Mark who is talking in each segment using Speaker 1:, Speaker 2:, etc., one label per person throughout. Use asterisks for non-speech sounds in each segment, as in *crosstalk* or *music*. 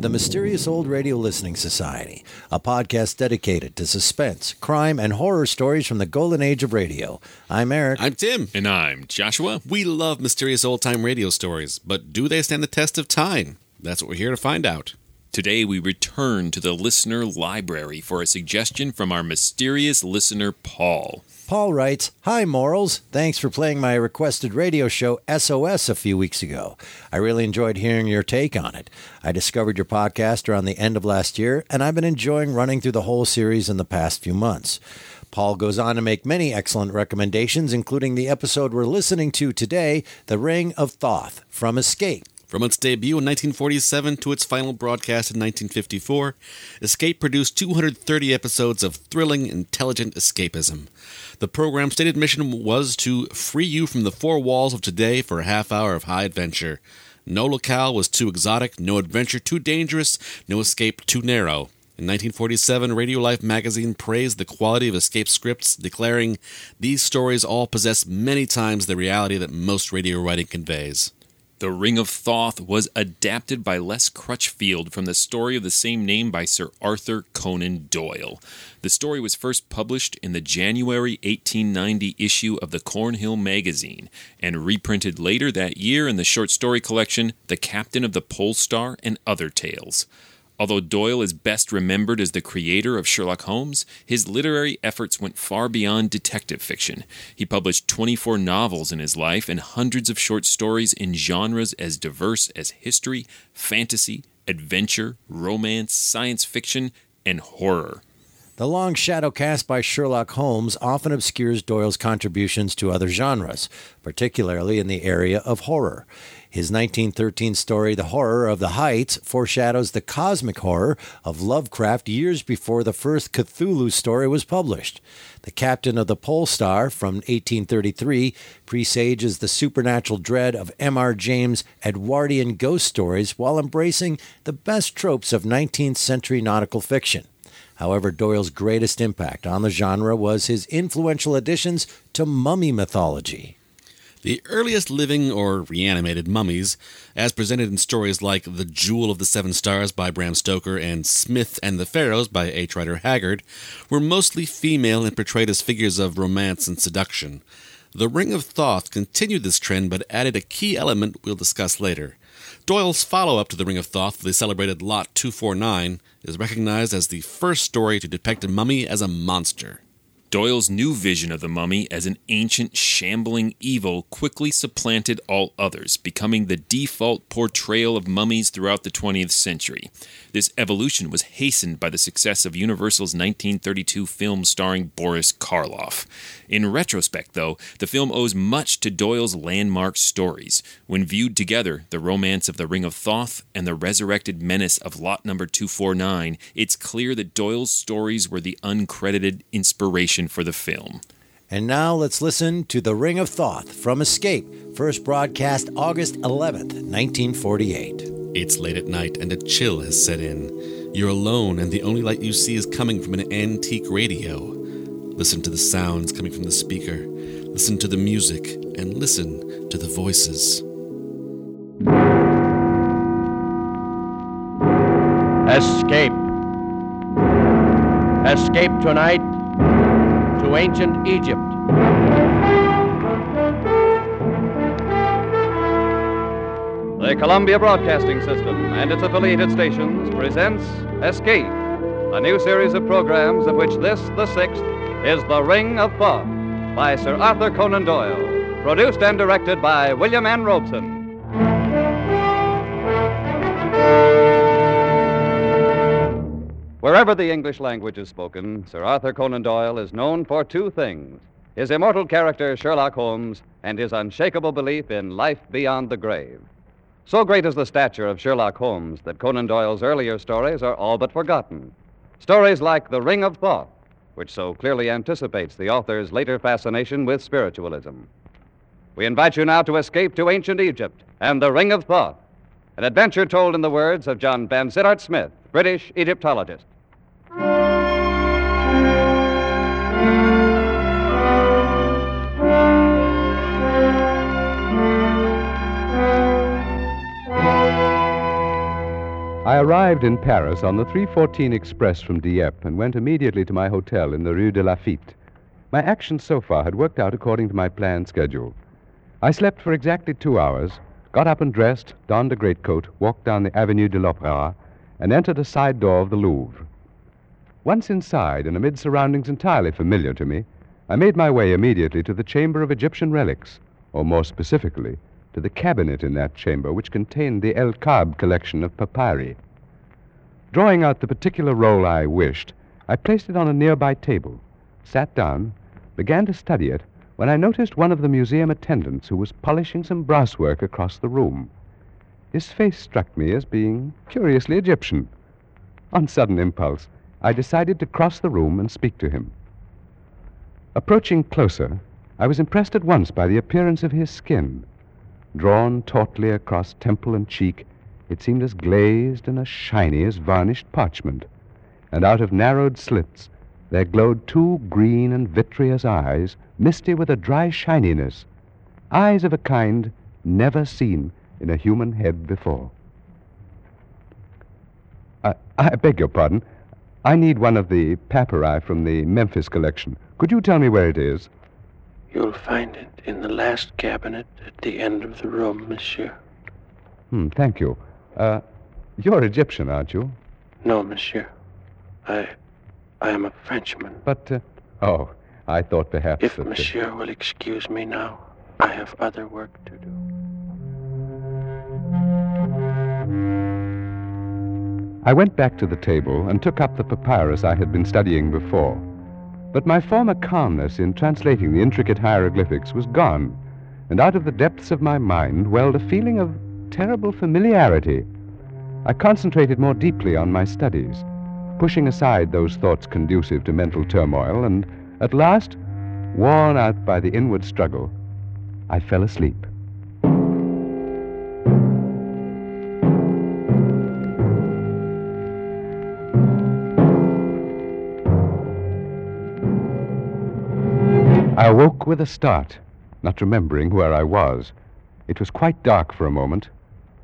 Speaker 1: to the Mysterious Old Radio Listening Society, a podcast dedicated to suspense, crime, and horror stories from the golden age of radio. I'm Eric.
Speaker 2: I'm Tim.
Speaker 3: And I'm Joshua.
Speaker 2: We love mysterious old time radio stories, but do they stand the test of time? That's what we're here to find out.
Speaker 3: Today we return to the listener library for a suggestion from our mysterious listener, Paul.
Speaker 1: Paul writes Hi, Morals. Thanks for playing my requested radio show SOS a few weeks ago. I really enjoyed hearing your take on it. I discovered your podcast around the end of last year, and I've been enjoying running through the whole series in the past few months. Paul goes on to make many excellent recommendations, including the episode we're listening to today, The Ring of Thoth from Escape.
Speaker 2: From its debut in 1947 to its final broadcast in 1954, Escape produced 230 episodes of thrilling, intelligent escapism. The program's stated mission was to free you from the four walls of today for a half hour of high adventure. No locale was too exotic, no adventure too dangerous, no escape too narrow. In 1947, Radio Life magazine praised the quality of Escape scripts, declaring, These stories all possess many times the reality that most radio writing conveys.
Speaker 3: The Ring of Thoth was adapted by Les Crutchfield from the story of the same name by Sir Arthur Conan Doyle. The story was first published in the January 1890 issue of the Cornhill magazine and reprinted later that year in the short story collection The Captain of the Pole Star and Other Tales. Although Doyle is best remembered as the creator of Sherlock Holmes, his literary efforts went far beyond detective fiction. He published 24 novels in his life and hundreds of short stories in genres as diverse as history, fantasy, adventure, romance, science fiction, and horror.
Speaker 1: The long shadow cast by Sherlock Holmes often obscures Doyle's contributions to other genres, particularly in the area of horror. His 1913 story, The Horror of the Heights, foreshadows the cosmic horror of Lovecraft years before the first Cthulhu story was published. The Captain of the Pole Star from 1833 presages the supernatural dread of M.R. James' Edwardian ghost stories while embracing the best tropes of 19th century nautical fiction. However, Doyle's greatest impact on the genre was his influential additions to mummy mythology.
Speaker 2: The earliest living or reanimated mummies, as presented in stories like The Jewel of the Seven Stars by Bram Stoker and Smith and the Pharaohs by H. Rider Haggard, were mostly female and portrayed as figures of romance and seduction. The Ring of Thoth continued this trend but added a key element we'll discuss later. Doyle's follow up to The Ring of Thoth, the celebrated Lot 249, is recognized as the first story to depict a mummy as a monster.
Speaker 3: Doyle's new vision of the mummy as an ancient, shambling evil quickly supplanted all others, becoming the default portrayal of mummies throughout the 20th century. This evolution was hastened by the success of Universal's 1932 film starring Boris Karloff. In retrospect, though, the film owes much to Doyle's landmark stories. When viewed together, the romance of the Ring of Thoth and the resurrected menace of Lot Number 249, it's clear that Doyle's stories were the uncredited inspiration for the film.
Speaker 1: And now let's listen to The Ring of Thoth from Escape, first broadcast August 11th, 1948.
Speaker 2: It's late at night and a chill has set in. You're alone, and the only light you see is coming from an antique radio. Listen to the sounds coming from the speaker. Listen to the music and listen to the voices.
Speaker 4: Escape. Escape tonight to ancient Egypt.
Speaker 5: The Columbia Broadcasting System and its affiliated stations presents Escape, a new series of programs of which this, the sixth, is The Ring of Thoth by Sir Arthur Conan Doyle, produced and directed by William N. Robson. Wherever the English language is spoken, Sir Arthur Conan Doyle is known for two things his immortal character, Sherlock Holmes, and his unshakable belief in life beyond the grave. So great is the stature of Sherlock Holmes that Conan Doyle's earlier stories are all but forgotten. Stories like The Ring of Thoth, which so clearly anticipates the author's later fascination with spiritualism. We invite you now to escape to ancient Egypt and The Ring of Thoth, an adventure told in the words of John Vansittart Smith, British Egyptologist.
Speaker 6: I arrived in Paris on the 314 express from Dieppe and went immediately to my hotel in the Rue de Lafitte. My actions so far had worked out according to my planned schedule. I slept for exactly two hours, got up and dressed, donned a greatcoat, walked down the Avenue de l'Opéra, and entered a side door of the Louvre. Once inside, and amid surroundings entirely familiar to me, I made my way immediately to the Chamber of Egyptian Relics, or more specifically, to the cabinet in that chamber which contained the El Kab collection of papyri. Drawing out the particular roll I wished, I placed it on a nearby table, sat down, began to study it, when I noticed one of the museum attendants who was polishing some brasswork across the room. His face struck me as being curiously Egyptian. On sudden impulse, I decided to cross the room and speak to him. Approaching closer, I was impressed at once by the appearance of his skin. Drawn tautly across temple and cheek, it seemed as glazed and as shiny as varnished parchment, and out of narrowed slits there glowed two green and vitreous eyes, misty with a dry shininess, eyes of a kind never seen in a human head before. I, I beg your pardon. I need one of the papyri from the Memphis collection. Could you tell me where it is?
Speaker 7: You'll find it in the last cabinet at the end of the room, monsieur.
Speaker 6: Hmm, thank you. Uh, you're Egyptian, aren't you?
Speaker 7: No, monsieur. I. I am a Frenchman.
Speaker 6: But, uh, oh, I thought perhaps
Speaker 7: If
Speaker 6: uh,
Speaker 7: monsieur will excuse me now, I have other work to do.
Speaker 6: I went back to the table and took up the papyrus I had been studying before. But my former calmness in translating the intricate hieroglyphics was gone, and out of the depths of my mind welled a feeling of terrible familiarity. I concentrated more deeply on my studies, pushing aside those thoughts conducive to mental turmoil, and at last, worn out by the inward struggle, I fell asleep. I awoke with a start, not remembering where I was. It was quite dark for a moment.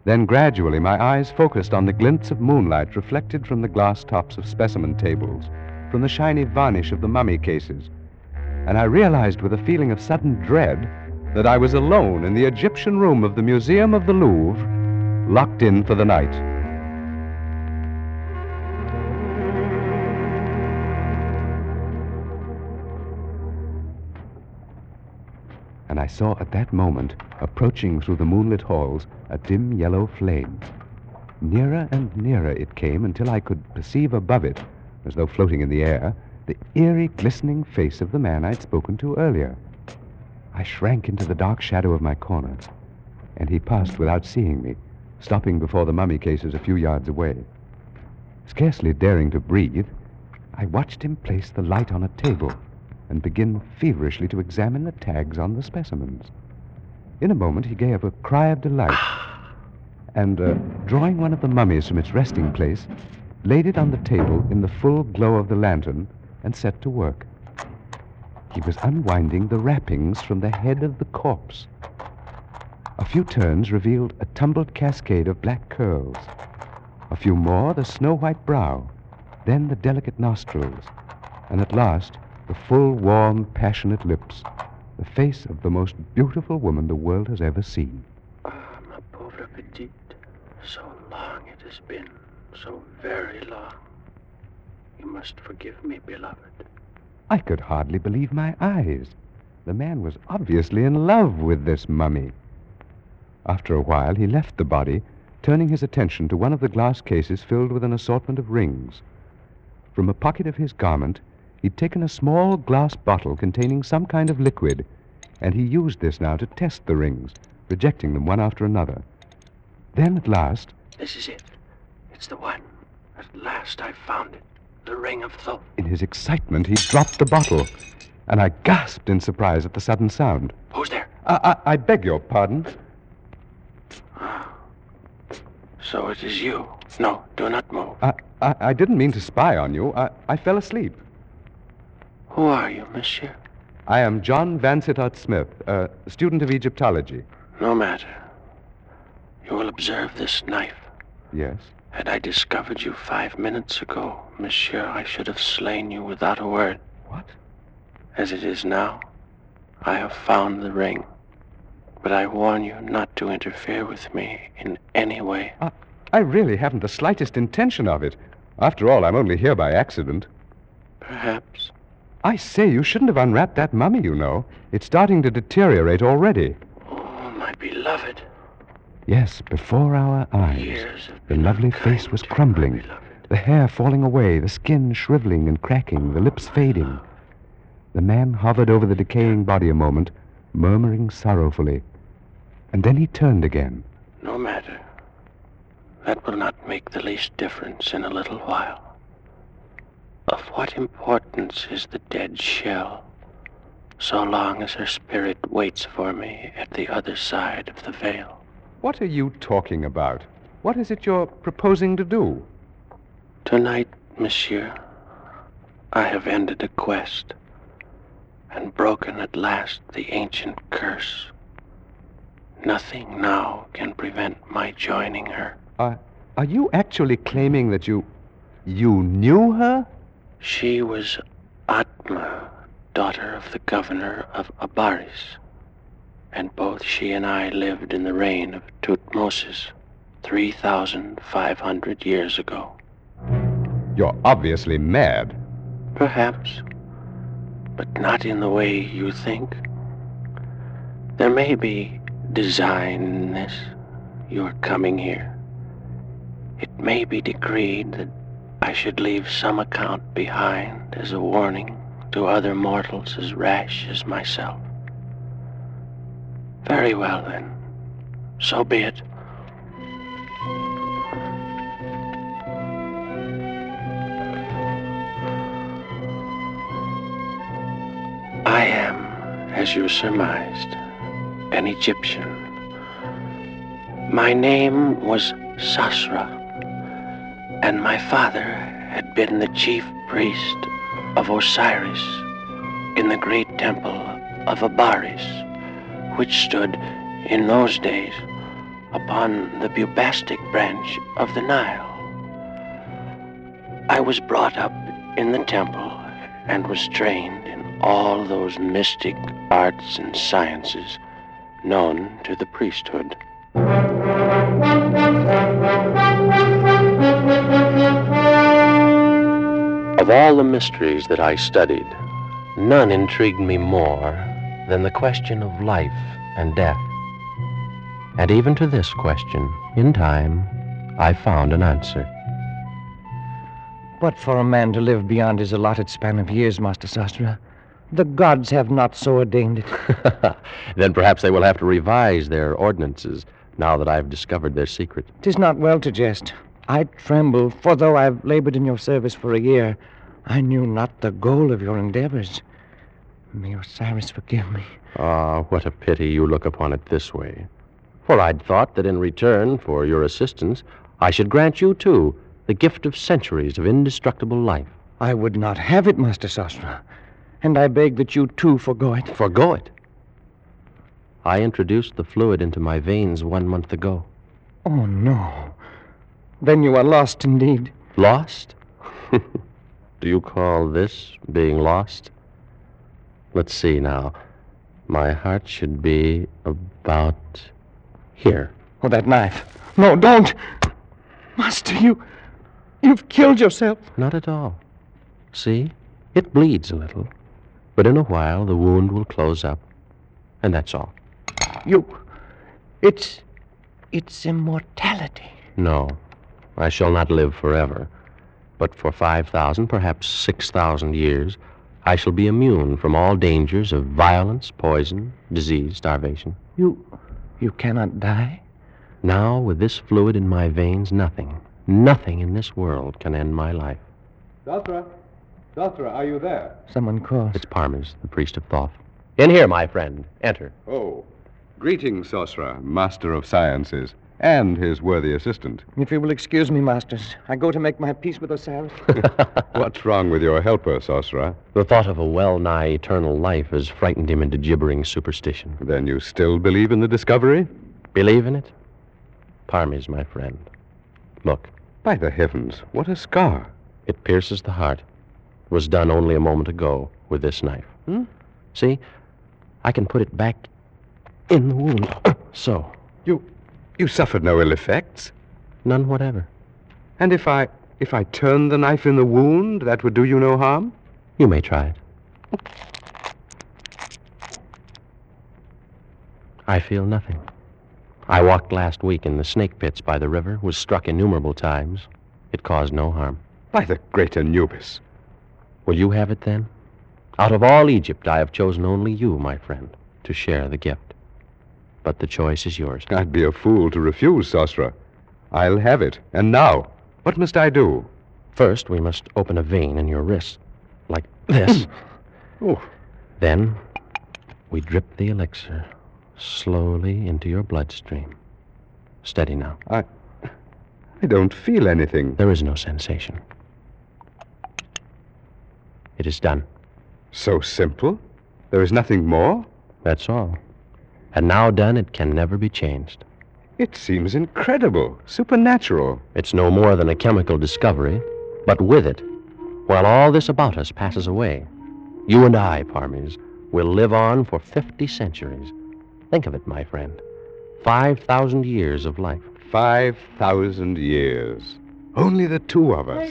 Speaker 6: Then gradually my eyes focused on the glints of moonlight reflected from the glass tops of specimen tables, from the shiny varnish of the mummy cases. And I realized with a feeling of sudden dread that I was alone in the Egyptian room of the Museum of the Louvre, locked in for the night. And I saw at that moment, approaching through the moonlit halls, a dim yellow flame. Nearer and nearer it came until I could perceive above it, as though floating in the air, the eerie, glistening face of the man I'd spoken to earlier. I shrank into the dark shadow of my corner, and he passed without seeing me, stopping before the mummy cases a few yards away. Scarcely daring to breathe, I watched him place the light on a table and begin feverishly to examine the tags on the specimens. In a moment, he gave a cry of delight *sighs* and, uh, drawing one of the mummies from its resting place, laid it on the table in the full glow of the lantern and set to work. He was unwinding the wrappings from the head of the corpse. A few turns revealed a tumbled cascade of black curls. A few more, the snow white brow, then the delicate nostrils, and at last, the full, warm, passionate lips, the face of the most beautiful woman the world has ever seen.
Speaker 7: Ah, ma pauvre petite. So long it has been. So very long. You must forgive me, beloved.
Speaker 6: I could hardly believe my eyes. The man was obviously in love with this mummy. After a while, he left the body, turning his attention to one of the glass cases filled with an assortment of rings. From a pocket of his garment, he'd taken a small glass bottle containing some kind of liquid, and he used this now to test the rings, rejecting them one after another. Then, at last,
Speaker 7: This is it. It's the one. At last I've found it. The ring of Thoth.
Speaker 6: In his excitement, he dropped the bottle, and I gasped in surprise at the sudden sound.
Speaker 7: Who's there?
Speaker 6: I, I, I beg your pardon.
Speaker 7: So it is you. No, do not move.
Speaker 6: I, I, I didn't mean to spy on you. I, I fell asleep.
Speaker 7: Who are you, monsieur?
Speaker 6: I am John Vansittart Smith, a student of Egyptology.
Speaker 7: No matter. You will observe this knife.
Speaker 6: Yes?
Speaker 7: Had I discovered you five minutes ago, monsieur, I should have slain you without a word.
Speaker 6: What?
Speaker 7: As it is now, I have found the ring. But I warn you not to interfere with me in any way.
Speaker 6: I, I really haven't the slightest intention of it. After all, I'm only here by accident.
Speaker 7: Perhaps.
Speaker 6: I say, you shouldn't have unwrapped that mummy, you know. It's starting to deteriorate already.
Speaker 7: Oh, my beloved.
Speaker 6: Yes, before our eyes, the lovely face was crumbling, the hair falling away, the skin shriveling and cracking, the lips fading. The man hovered over the decaying body a moment, murmuring sorrowfully. And then he turned again.
Speaker 7: No matter. That will not make the least difference in a little while. Of what importance is the dead shell, so long as her spirit waits for me at the other side of the veil?
Speaker 6: What are you talking about? What is it you're proposing to do?
Speaker 7: Tonight, monsieur, I have ended a quest and broken at last the ancient curse. Nothing now can prevent my joining her.
Speaker 6: Are, are you actually claiming that you. you knew her?
Speaker 7: She was Atma, daughter of the governor of Abaris, and both she and I lived in the reign of Tutmosis 3,500 years ago.
Speaker 6: You're obviously mad.
Speaker 7: Perhaps, but not in the way you think. There may be design in this, your coming here. It may be decreed that I should leave some account behind as a warning to other mortals as rash as myself. Very well, then. So be it. I am, as you surmised, an Egyptian. My name was Sasra, and my father had been the chief priest of Osiris in the great temple of Abaris, which stood in those days upon the Bubastic branch of the Nile. I was brought up in the temple and was trained in all those mystic arts and sciences known to the priesthood. Of all the mysteries that I studied, none intrigued me more than the question of life and death. And even to this question, in time, I found an answer.
Speaker 8: But for a man to live beyond his allotted span of years, Master Sastra, the gods have not so ordained it. *laughs*
Speaker 9: then perhaps they will have to revise their ordinances now that I've discovered their secret.
Speaker 8: Tis not well to jest. I tremble, for though I've labored in your service for a year, I knew not the goal of your endeavors. May Osiris forgive me.
Speaker 9: Ah, what a pity you look upon it this way. For I'd thought that in return for your assistance, I should grant you, too, the gift of centuries of indestructible life.
Speaker 8: I would not have it, Master Sastra, and I beg that you too forego it.
Speaker 9: Forgo it. I introduced the fluid into my veins one month ago.
Speaker 8: Oh, no. Then you are lost indeed.
Speaker 9: Lost? *laughs* Do you call this being lost? Let's see now. My heart should be about here.
Speaker 8: Oh, that knife. No, don't. Master, you. You've killed yourself.
Speaker 9: Not at all. See? It bleeds a little. But in a while, the wound will close up. And that's all.
Speaker 8: You. It's. It's immortality.
Speaker 9: No, I shall not live forever. But for 5,000, perhaps 6,000 years, I shall be immune from all dangers of violence, poison, disease, starvation.
Speaker 8: You. You cannot die?
Speaker 9: Now, with this fluid in my veins, nothing, nothing in this world can end my life.
Speaker 6: Dothra? Dothra, are you there?
Speaker 8: Someone calls.
Speaker 9: It's Parmes, the priest of Thoth. In here, my friend. Enter.
Speaker 6: Oh. Greetings, Sosra, master of sciences, and his worthy assistant.
Speaker 8: If you will excuse me, masters, I go to make my peace with Osiris. *laughs*
Speaker 6: What's wrong with your helper, Sosra?
Speaker 9: The thought of a well nigh eternal life has frightened him into gibbering superstition.
Speaker 6: Then you still believe in the discovery?
Speaker 9: Believe in it? Parmes, my friend. Look,
Speaker 6: By the heavens, what a scar.
Speaker 9: it pierces the heart. It was done only a moment ago with this knife.
Speaker 6: Hmm?
Speaker 9: See? I can put it back in the wound. *clears throat* so.
Speaker 6: You you suffered no ill effects?
Speaker 9: None whatever.
Speaker 6: And if I if I turned the knife in the wound, that would do you no harm?
Speaker 9: You may try it. I feel nothing. I walked last week in the snake pits by the river, was struck innumerable times. It caused no harm.
Speaker 6: By the great Anubis.
Speaker 9: Will you have it then? Out of all Egypt, I have chosen only you, my friend, to share the gift. But the choice is yours.
Speaker 6: I'd be a fool to refuse, Sosra. I'll have it. And now, what must I do?
Speaker 9: First, we must open a vein in your wrist, like *clears throat* this.
Speaker 6: Oh,
Speaker 9: then, we drip the elixir slowly into your bloodstream. Steady now.
Speaker 6: I I don't feel anything.
Speaker 9: There is no sensation. It is done.
Speaker 6: So simple? There is nothing more?
Speaker 9: That's all. And now done, it can never be changed.
Speaker 6: It seems incredible, supernatural.
Speaker 9: It's no more than a chemical discovery, but with it, while all this about us passes away, you and I, Parmes, will live on for 50 centuries. Think of it, my friend. 5,000 years of life.
Speaker 6: Five thousand years. Only the two of us.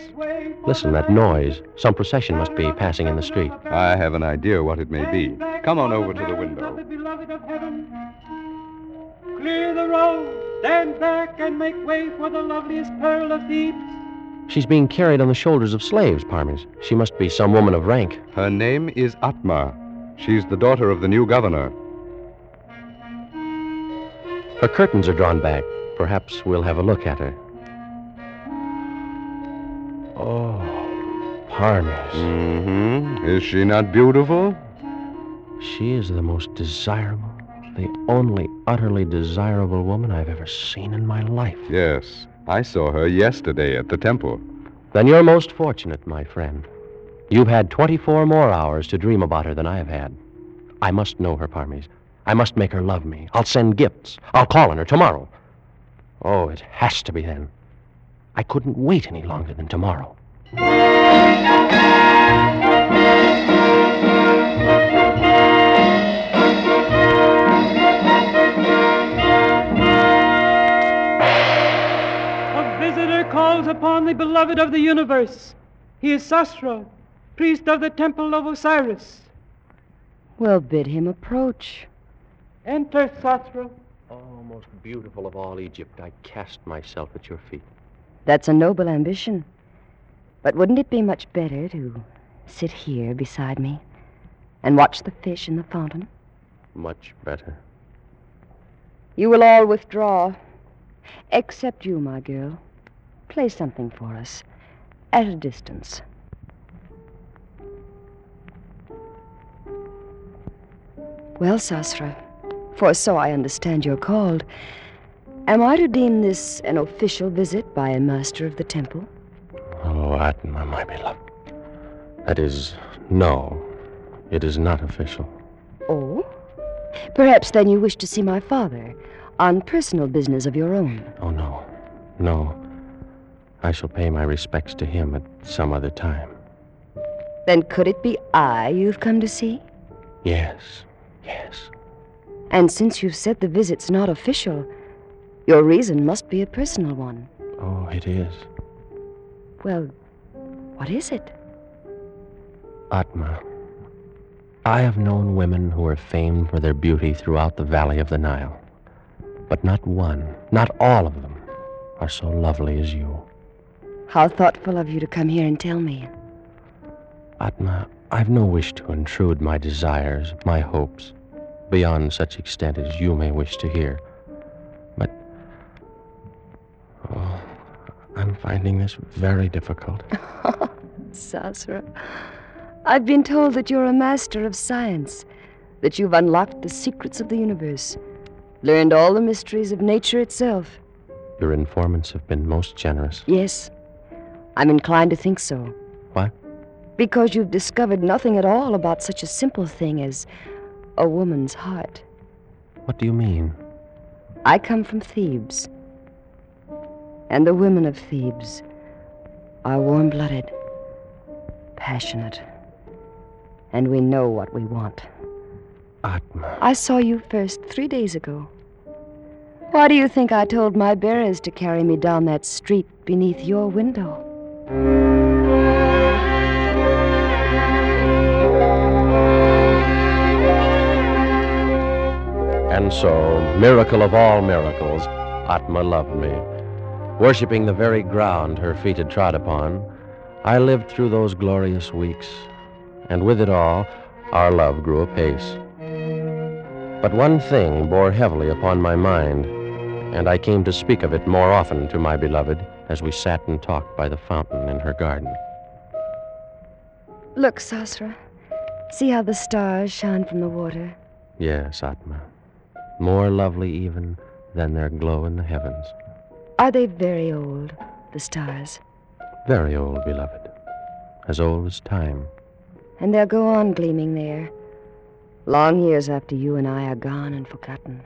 Speaker 9: Listen, that noise. Some procession must be passing in the street.
Speaker 6: I have an idea what it may be. Come on over to the window.
Speaker 10: beloved of heaven. Clear the road, stand back, and make way for the loveliest pearl of Thebes.
Speaker 9: She's being carried on the shoulders of slaves, Parmes. She must be some woman of rank.
Speaker 6: Her name is Atma. She's the daughter of the new governor.
Speaker 9: Her curtains are drawn back. Perhaps we'll have a look at her. Oh, Parmes.
Speaker 6: Mm-hmm. Is she not beautiful?
Speaker 9: She is the most desirable, the only utterly desirable woman I've ever seen in my life.
Speaker 6: Yes. I saw her yesterday at the temple.
Speaker 9: Then you're most fortunate, my friend. You've had 24 more hours to dream about her than I have had. I must know her, Parmes. I must make her love me. I'll send gifts. I'll call on her tomorrow. Oh, it has to be then. I couldn't wait any longer than tomorrow.
Speaker 10: A visitor calls upon the beloved of the universe. He is Sasra, priest of the temple of Osiris.
Speaker 11: Well, bid him approach.
Speaker 10: Enter, Sasra.
Speaker 9: Oh, most beautiful of all Egypt, I cast myself at your feet.
Speaker 11: That's a noble ambition. But wouldn't it be much better to sit here beside me and watch the fish in the fountain?
Speaker 9: Much better.
Speaker 11: You will all withdraw, except you, my girl. Play something for us at a distance. Well, Sasra, for so I understand you're called, am I to deem this an official visit by a master of the temple?
Speaker 9: Oh, Atma, my beloved. That is, no. It is not official.
Speaker 11: Oh? Perhaps then you wish to see my father on personal business of your own.
Speaker 9: Oh, no. No. I shall pay my respects to him at some other time.
Speaker 11: Then could it be I you've come to see?
Speaker 9: Yes. Yes.
Speaker 11: And since you've said the visit's not official, your reason must be a personal one.
Speaker 9: Oh, it is.
Speaker 11: Well, what is it?
Speaker 9: Atma. I have known women who are famed for their beauty throughout the valley of the Nile. But not one, not all of them, are so lovely as you.
Speaker 11: How thoughtful of you to come here and tell me.
Speaker 9: Atma, I've no wish to intrude my desires, my hopes, beyond such extent as you may wish to hear. Oh, I'm finding this very difficult. *laughs*
Speaker 11: Sasra. I've been told that you're a master of science, that you've unlocked the secrets of the universe, learned all the mysteries of nature itself.
Speaker 9: Your informants have been most generous.
Speaker 11: Yes, I'm inclined to think so.
Speaker 9: Why?
Speaker 11: Because you've discovered nothing at all about such a simple thing as a woman's heart.
Speaker 9: What do you mean?
Speaker 11: I come from Thebes. And the women of Thebes are warm blooded, passionate, and we know what we want.
Speaker 9: Atma.
Speaker 11: I saw you first three days ago. Why do you think I told my bearers to carry me down that street beneath your window?
Speaker 9: And so, miracle of all miracles, Atma loved me. Worshipping the very ground her feet had trod upon, I lived through those glorious weeks, and with it all, our love grew apace. But one thing bore heavily upon my mind, and I came to speak of it more often to my beloved as we sat and talked by the fountain in her garden.
Speaker 11: Look, Sasra. See how the stars shine from the water?
Speaker 9: Yes, Atma. More lovely even than their glow in the heavens.
Speaker 11: Are they very old, the stars?
Speaker 9: Very old, beloved. As old as time.
Speaker 11: And they'll go on gleaming there, long years after you and I are gone and forgotten.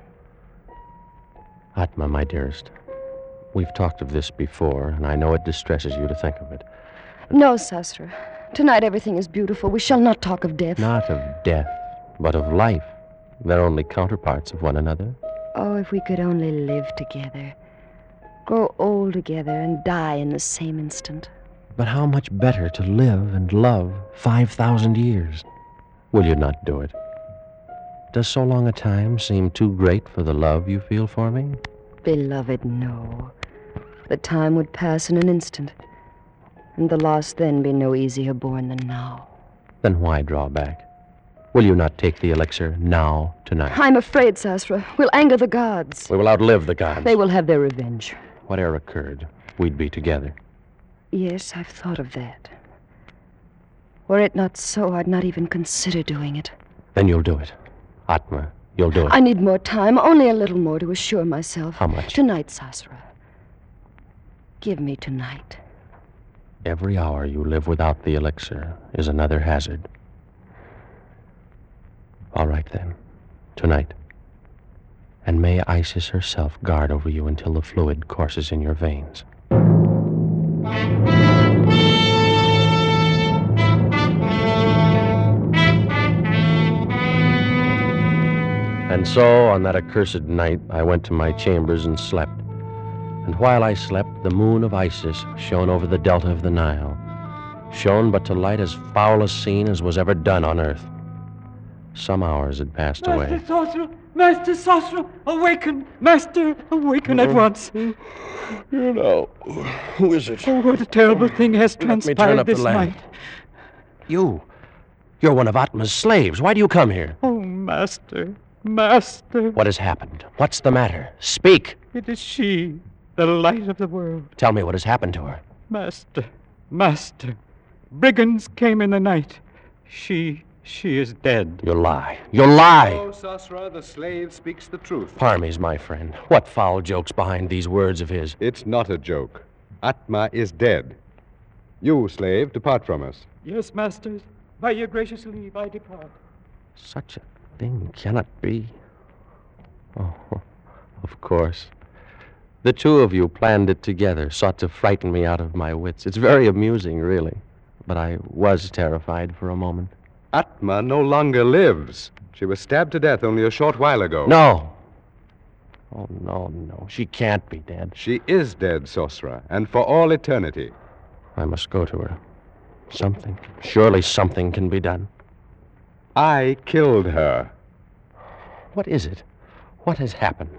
Speaker 9: Atma, my dearest, we've talked of this before, and I know it distresses you to think of it.
Speaker 11: No, Sasra. Tonight everything is beautiful. We shall not talk of death.
Speaker 9: Not of death, but of life. They're only counterparts of one another.
Speaker 11: Oh, if we could only live together, grow old together, and die in the same instant.
Speaker 9: But how much better to live and love 5,000 years? Will you not do it? Does so long a time seem too great for the love you feel for me?
Speaker 11: Beloved, no. The time would pass in an instant, and the loss then be no easier borne than now.
Speaker 9: Then why draw back? Will you not take the elixir now, tonight?
Speaker 11: I'm afraid, Sasra. We'll anger the gods.
Speaker 9: We will outlive the gods.
Speaker 11: They will have their revenge.
Speaker 9: Whatever occurred, we'd be together.
Speaker 11: Yes, I've thought of that. Were it not so, I'd not even consider doing it.
Speaker 9: Then you'll do it. Atma, you'll do it.
Speaker 11: I need more time, only a little more to assure myself.
Speaker 9: How much?
Speaker 11: Tonight, Sasra. Give me tonight.
Speaker 9: Every hour you live without the elixir is another hazard. All right, then. Tonight. And may Isis herself guard over you until the fluid courses in your veins. And so, on that accursed night, I went to my chambers and slept. And while I slept, the moon of Isis shone over the delta of the Nile, shone but to light as foul a scene as was ever done on earth. Some hours had passed
Speaker 10: Master
Speaker 9: away.
Speaker 10: Sorcerer! Master Sorcerer! Awaken! Master, awaken at oh, once!
Speaker 9: You know, who is it?
Speaker 10: Oh, what a terrible thing has
Speaker 9: Let me turn
Speaker 10: transpired
Speaker 9: up the
Speaker 10: this night.
Speaker 9: You. You're one of Atma's slaves. Why do you come here?
Speaker 10: Oh, Master, Master.
Speaker 9: What has happened? What's the matter? Speak.
Speaker 10: It is she, the light of the world.
Speaker 9: Tell me what has happened to her.
Speaker 10: Master, Master. Brigands came in the night. She, she is dead.
Speaker 9: You lie. You lie.
Speaker 6: Oh, Sasra, the slave speaks the truth.
Speaker 9: Parmes, my friend. What foul joke's behind these words of his?
Speaker 6: It's not a joke. Atma is dead. You, slave, depart from us.
Speaker 10: Yes, masters. By your gracious leave, I depart.
Speaker 9: Such a thing cannot be. Oh, *laughs* of course. The two of you planned it together, sought to frighten me out of my wits. It's very amusing, really. But I was terrified for a moment.
Speaker 6: Atma no longer lives. She was stabbed to death only a short while ago.
Speaker 9: No. Oh, no, no. She can't be dead.
Speaker 6: She is dead, Sosra, and for all eternity.
Speaker 9: I must go to her. Something. Surely something can be done.
Speaker 6: I killed her.
Speaker 9: What is it? What has happened?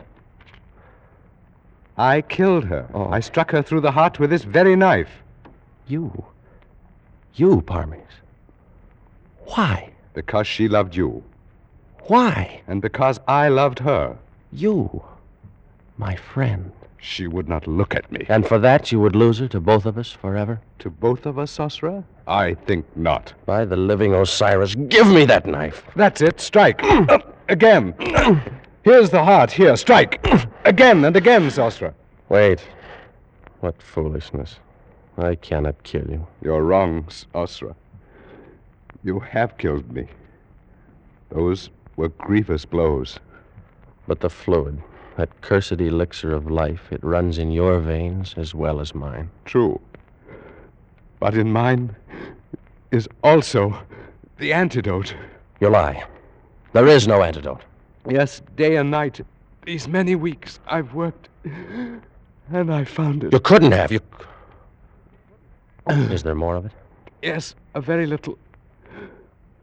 Speaker 6: I killed her.
Speaker 9: Oh.
Speaker 6: I struck her through the heart with this very knife.
Speaker 9: You. You, Parmes. Why?
Speaker 6: Because she loved you.
Speaker 9: Why?
Speaker 6: And because I loved her.
Speaker 9: You. My friend.
Speaker 6: She would not look at me.
Speaker 9: And for that, you would lose her to both of us forever?
Speaker 6: To both of us, Sosra? I think not.
Speaker 9: By the living Osiris, give me that knife.
Speaker 6: That's it. Strike. *clears throat* again. *clears throat* Here's the heart. Here, strike. *clears throat* again and again, Sosra.
Speaker 9: Wait. What foolishness. I cannot kill you.
Speaker 6: You're wrong, Osra. You have killed me. Those were grievous blows.
Speaker 9: But the fluid, that cursed elixir of life, it runs in your veins as well as mine.
Speaker 6: True. But in mine is also the antidote.
Speaker 9: You lie. There is no antidote.
Speaker 6: Yes, day and night. These many weeks I've worked. And I found it.
Speaker 9: You couldn't have. You. Is there more of it?
Speaker 6: Yes, a very little.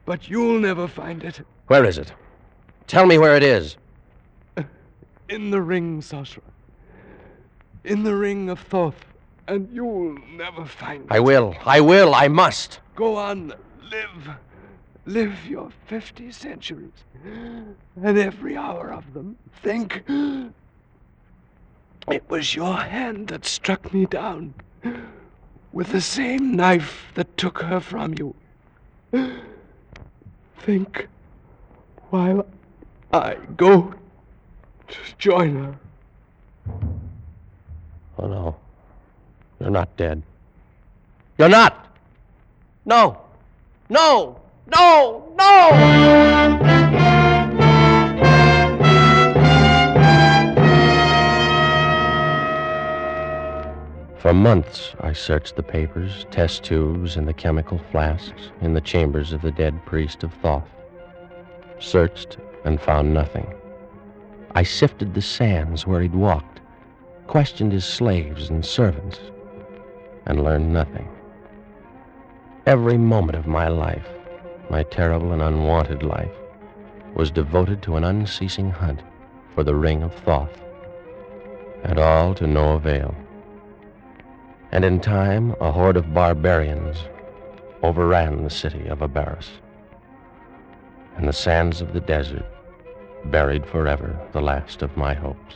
Speaker 6: But you'll never find it.
Speaker 9: Where is it? Tell me where it is. *laughs*
Speaker 6: In the ring, Sasra. In the ring of Thoth. And you'll never find it.
Speaker 9: I will. I will. I must.
Speaker 6: Go on. Live. Live your 50 centuries. And every hour of them, think. *gasps* It was your hand that struck me down with the same knife that took her from you. Think while I go to join her.
Speaker 9: Oh, no. You're not dead. You're not! No! No! No! No! For months, I searched the papers, test tubes, and the chemical flasks in the chambers of the dead priest of Thoth. Searched and found nothing. I sifted the sands where he'd walked, questioned his slaves and servants, and learned nothing. Every moment of my life, my terrible and unwanted life, was devoted to an unceasing hunt for the ring of Thoth, and all to no avail. And in time, a horde of barbarians overran the city of Abaris. And the sands of the desert buried forever the last of my hopes.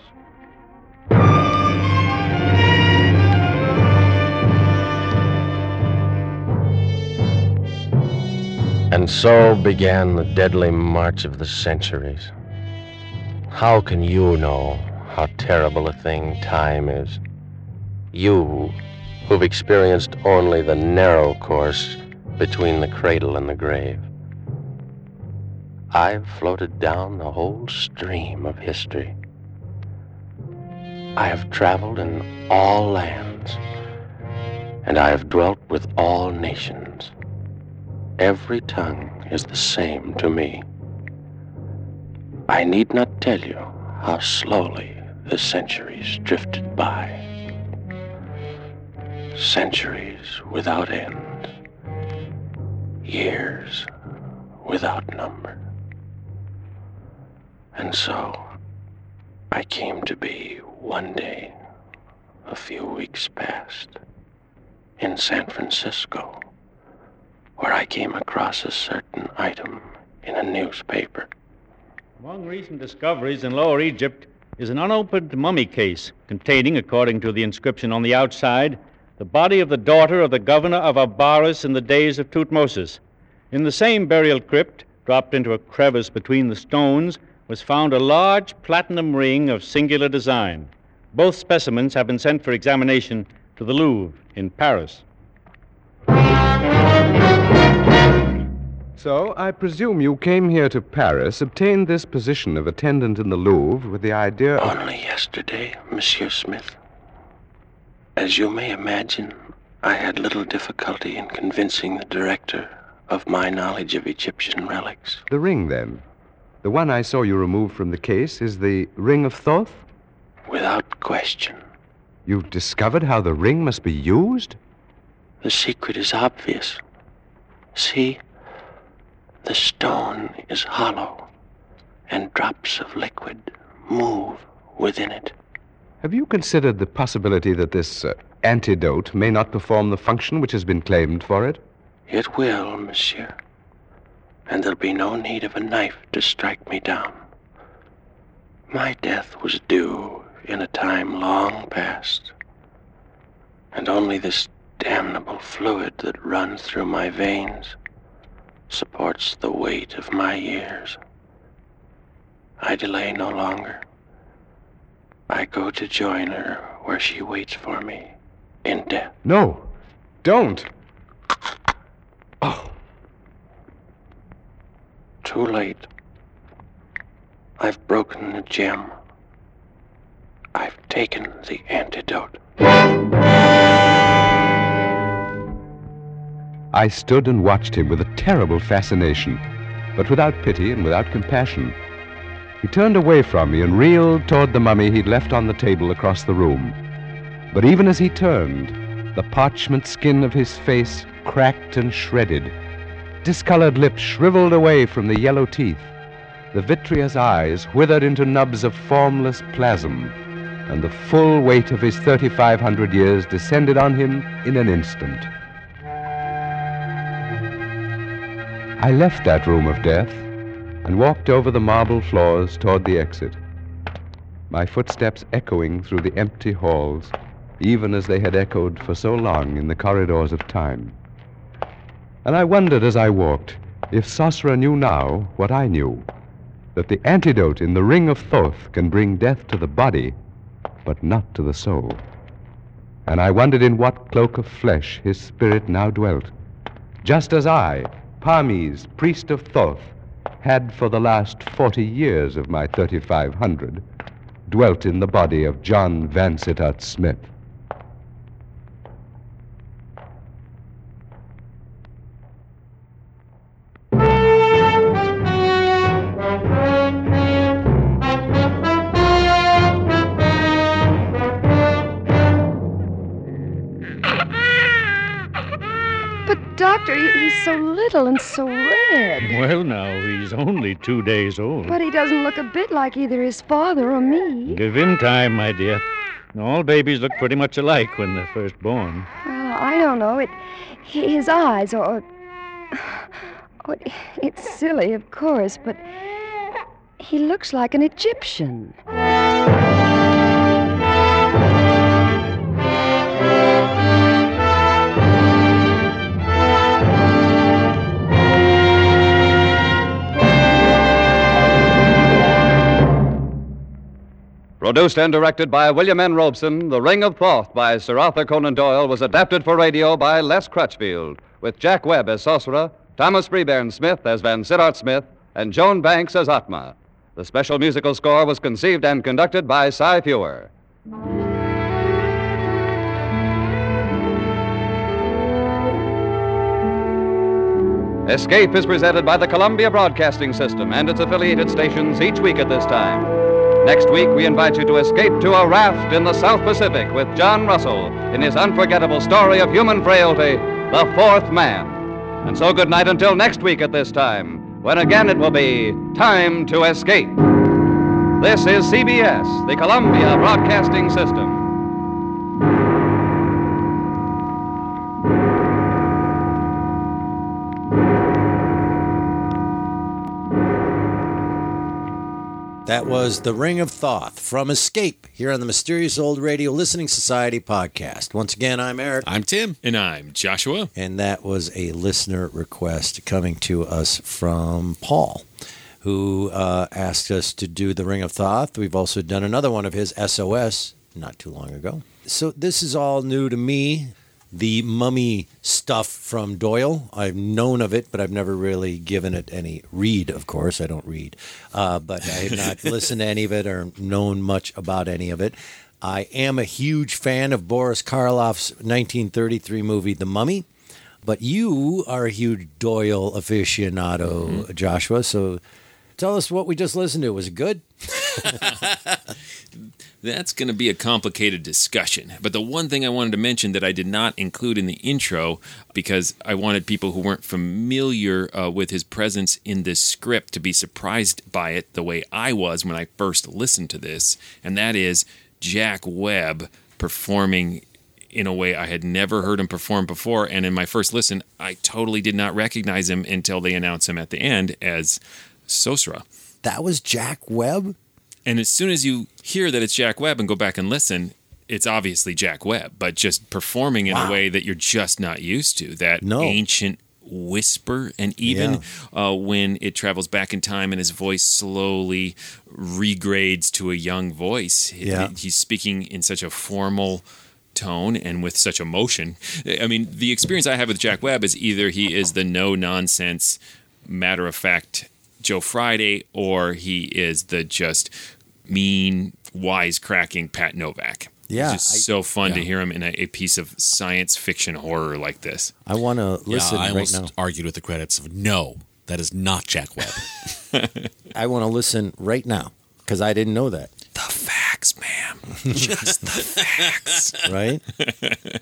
Speaker 9: And so began the deadly march of the centuries. How can you know how terrible a thing time is? You who've experienced only the narrow course between the cradle and the grave. I've floated down the whole stream of history. I have traveled in all lands, and I have dwelt with all nations. Every tongue is the same to me. I need not tell you how slowly the centuries drifted by centuries without end, years without number. And so I came to be one day, a few weeks past, in San Francisco, where I came across a certain item in a newspaper.
Speaker 12: Among recent discoveries in Lower Egypt is an unopened mummy case containing, according to the inscription on the outside, the body of the daughter of the governor of Abaris in the days of Tutmosis. In the same burial crypt, dropped into a crevice between the stones, was found a large platinum ring of singular design. Both specimens have been sent for examination to the Louvre in Paris.
Speaker 6: So, I presume you came here to Paris, obtained this position of attendant in the Louvre with the idea of.
Speaker 7: Only yesterday, Monsieur Smith. As you may imagine, I had little difficulty in convincing the director of my knowledge of Egyptian relics.
Speaker 6: The ring, then. The one I saw you remove from the case is the Ring of Thoth?
Speaker 7: Without question.
Speaker 6: You've discovered how the ring must be used?
Speaker 7: The secret is obvious. See, the stone is hollow, and drops of liquid move within it.
Speaker 6: Have you considered the possibility that this uh, antidote may not perform the function which has been claimed for it?
Speaker 7: It will, monsieur. And there'll be no need of a knife to strike me down. My death was due in a time long past, and only this damnable fluid that runs through my veins supports the weight of my years. I delay no longer. I go to join her where she waits for me in death.
Speaker 6: No, don't. Oh.
Speaker 7: Too late. I've broken the gem. I've taken the antidote.
Speaker 6: I stood and watched him with a terrible fascination, but without pity and without compassion. He turned away from me and reeled toward the mummy he'd left on the table across the room. But even as he turned, the parchment skin of his face cracked and shredded. Discolored lips shriveled away from the yellow teeth. The vitreous eyes withered into nubs of formless plasm, and the full weight of his 3,500 years descended on him in an instant. I left that room of death and walked over the marble floors toward the exit, my footsteps echoing through the empty halls, even as they had echoed for so long in the corridors of time. And I wondered as I walked if Sosra knew now what I knew that the antidote in the ring of Thoth can bring death to the body, but not to the soul. And I wondered in what cloak of flesh his spirit now dwelt, just as I, Parmes, priest of Thoth, had for the last 40 years of my 3,500 dwelt in the body of John Vansittart Smith.
Speaker 13: So little and so red.
Speaker 12: Well, now, he's only two days old.
Speaker 13: But he doesn't look a bit like either his father or me.
Speaker 12: Give him time, my dear. All babies look pretty much alike when they're first born.
Speaker 13: Well, I don't know. It, his eyes, or, *sighs* or oh, it's silly, of course, but he looks like an Egyptian.
Speaker 5: Produced and directed by William N. Robson, The Ring of Thoth by Sir Arthur Conan Doyle was adapted for radio by Les Crutchfield, with Jack Webb as Sosra, Thomas Freebairn Smith as Van Sittart Smith, and Joan Banks as Atma. The special musical score was conceived and conducted by Cy Feuer. Escape is presented by the Columbia Broadcasting System and its affiliated stations each week at this time. Next week, we invite you to escape to a raft in the South Pacific with John Russell in his unforgettable story of human frailty, The Fourth Man. And so, good night until next week at this time, when again it will be time to escape. This is CBS, the Columbia Broadcasting System.
Speaker 1: That was The Ring of Thoth from Escape here on the Mysterious Old Radio Listening Society podcast. Once again, I'm Eric.
Speaker 2: I'm Tim.
Speaker 3: And I'm Joshua.
Speaker 1: And that was a listener request coming to us from Paul, who uh, asked us to do The Ring of Thoth. We've also done another one of his SOS not too long ago. So this is all new to me. The mummy stuff from Doyle. I've known of it, but I've never really given it any read, of course. I don't read. Uh, but I have not *laughs* listened to any of it or known much about any of it. I am a huge fan of Boris Karloff's 1933 movie, The Mummy. But you are a huge Doyle aficionado, Joshua. So tell us what we just listened to. Was it good? *laughs*
Speaker 3: That's going to be a complicated discussion. But the one thing I wanted to mention that I did not include in the intro because I wanted people who weren't familiar uh, with his presence in this script to be surprised by it the way I was when I first listened to this, and that is Jack Webb performing in a way I had never heard him perform before. And in my first listen, I totally did not recognize him until they announced him at the end as Sosra.
Speaker 1: That was Jack Webb?
Speaker 3: And as soon as you hear that it's Jack Webb and go back and listen, it's obviously Jack Webb, but just performing in
Speaker 1: Wow.
Speaker 3: a way that you're just not used to. That
Speaker 1: No.
Speaker 3: ancient whisper, and even uh, when it travels back in time and his voice slowly regrades to a young voice,
Speaker 1: Yeah.
Speaker 3: he's speaking in such a formal tone and with such emotion. I mean, the experience I have with Jack Webb is either he is the no nonsense, matter of fact Joe Friday, or he is the just mean, wisecracking Pat Novak.
Speaker 1: Yeah,
Speaker 3: it's just
Speaker 1: I-
Speaker 3: so fun to hear him in a, a piece of science fiction horror like this.
Speaker 1: I want to listen
Speaker 2: yeah, I
Speaker 1: right
Speaker 2: almost
Speaker 1: now.
Speaker 2: argued with the credits of no, that is not Jack Webb. *laughs*
Speaker 1: I want to listen right now because I didn't know that.
Speaker 3: The facts, ma'am. *laughs* Just the facts.
Speaker 1: Right? *laughs*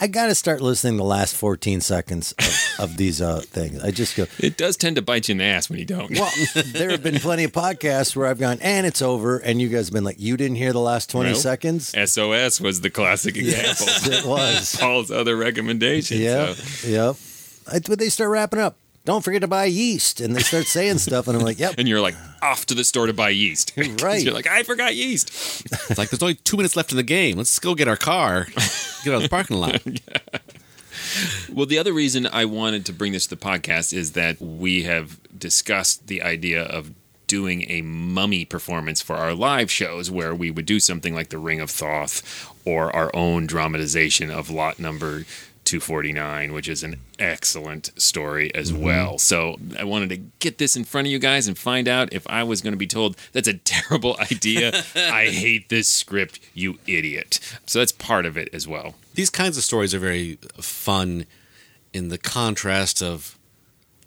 Speaker 1: I got to start listening the last 14 seconds of, of these uh, *laughs* things. I just go,
Speaker 3: It does tend to bite you in the ass when you don't.
Speaker 1: well, *laughs* there have been plenty of podcasts where I've gone, and it's over. And you guys have been like, you didn't hear the last 20
Speaker 3: Nope.
Speaker 1: seconds?
Speaker 3: SOS was the classic example.
Speaker 1: Yes, it was. *laughs*
Speaker 3: Paul's other recommendation.
Speaker 1: Yeah.
Speaker 3: so-
Speaker 1: Yep. I, but they start wrapping up. Don't forget to buy yeast. And they start saying *laughs* stuff. And I'm like, yep.
Speaker 3: And you're like off to the store to buy yeast. *laughs* *laughs*
Speaker 1: Right.
Speaker 3: You're like, I forgot yeast.
Speaker 2: It's like there's only two minutes left in the game. Let's go get our car, get out of the parking lot.
Speaker 3: Well, the other reason I wanted to bring this to the podcast is that we have discussed the idea of doing a mummy performance for our live shows where we would do something like the Ring of Thoth or our own dramatization of lot number 249, which is an excellent story as well. So I wanted to get this in front of you guys and find out if I was going to be told that's a *laughs* terrible idea. I *laughs* hate this script, you idiot. So that's part of it as well.
Speaker 2: These kinds of stories are very fun in the contrast of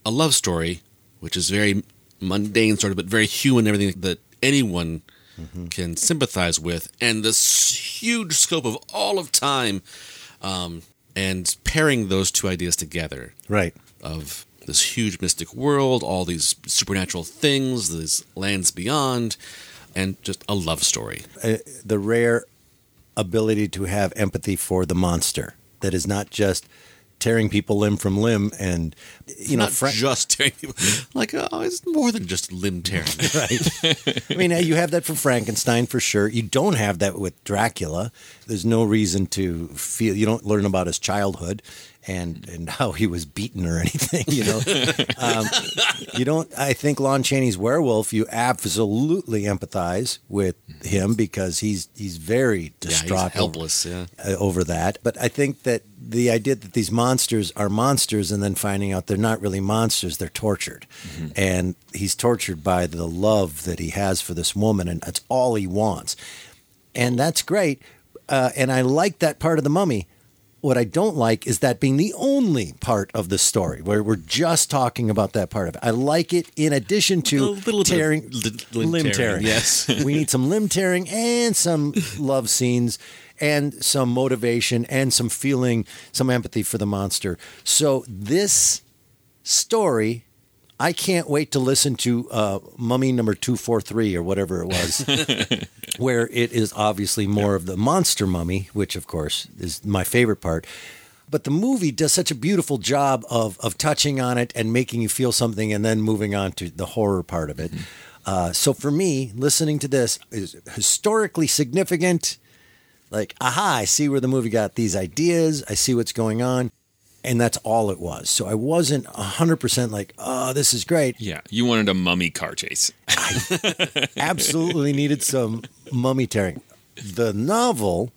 Speaker 2: a love story, which is very mundane, sort of, but very human, everything that anyone can sympathize with, and this huge scope of all of time, um, and pairing those two ideas together.
Speaker 1: Right.
Speaker 2: Of this huge mystic world, all these supernatural things, these lands beyond, and just a love story.
Speaker 1: uh, the rare ability to have empathy for the monster that is not just tearing people limb from limb and you know
Speaker 2: not
Speaker 1: Fra-
Speaker 2: just tearing people. Like, oh, it's more than just limb tearing. *laughs*
Speaker 1: right i mean you have that for frankenstein for sure you don't have that with dracula there's no reason to feel you don't learn about his childhood and and *laughs* how he was beaten or anything you know um, you don't i think lon chaney's werewolf you absolutely empathize with him because he's he's very distraught over-
Speaker 2: helpless, yeah.
Speaker 1: uh, over that. But I think that the idea that these monsters are monsters and then finding out they're not really monsters, they're tortured. And he's tortured by the love that he has for this woman, and that's all he wants. And that's great. Uh, and I like that part of the mummy. What I don't like is that being the only part of the story where we're just talking about that part of it. I like it in addition to
Speaker 2: A little bit of
Speaker 1: tearing,
Speaker 2: li- limb
Speaker 1: limb
Speaker 2: tearing,
Speaker 1: tearing.
Speaker 2: yes. *laughs*
Speaker 1: we need some limb tearing and some love scenes and some motivation and some feeling, some empathy for the monster. So this story, I can't wait to listen to uh, Mummy number two four three or whatever it was, *laughs* where it is obviously more of the monster mummy, which of course is my favorite part. But the movie does such a beautiful job of of touching on it and making you feel something, and then moving on to the horror part of it. Uh, so for me, listening to this is historically significant. Like, aha, I see where the movie got these ideas. I see what's going on. And that's all it was. So I wasn't 100% like, oh, this is great.
Speaker 3: Yeah, you wanted a mummy car chase.
Speaker 1: Absolutely needed some mummy tearing. The novel,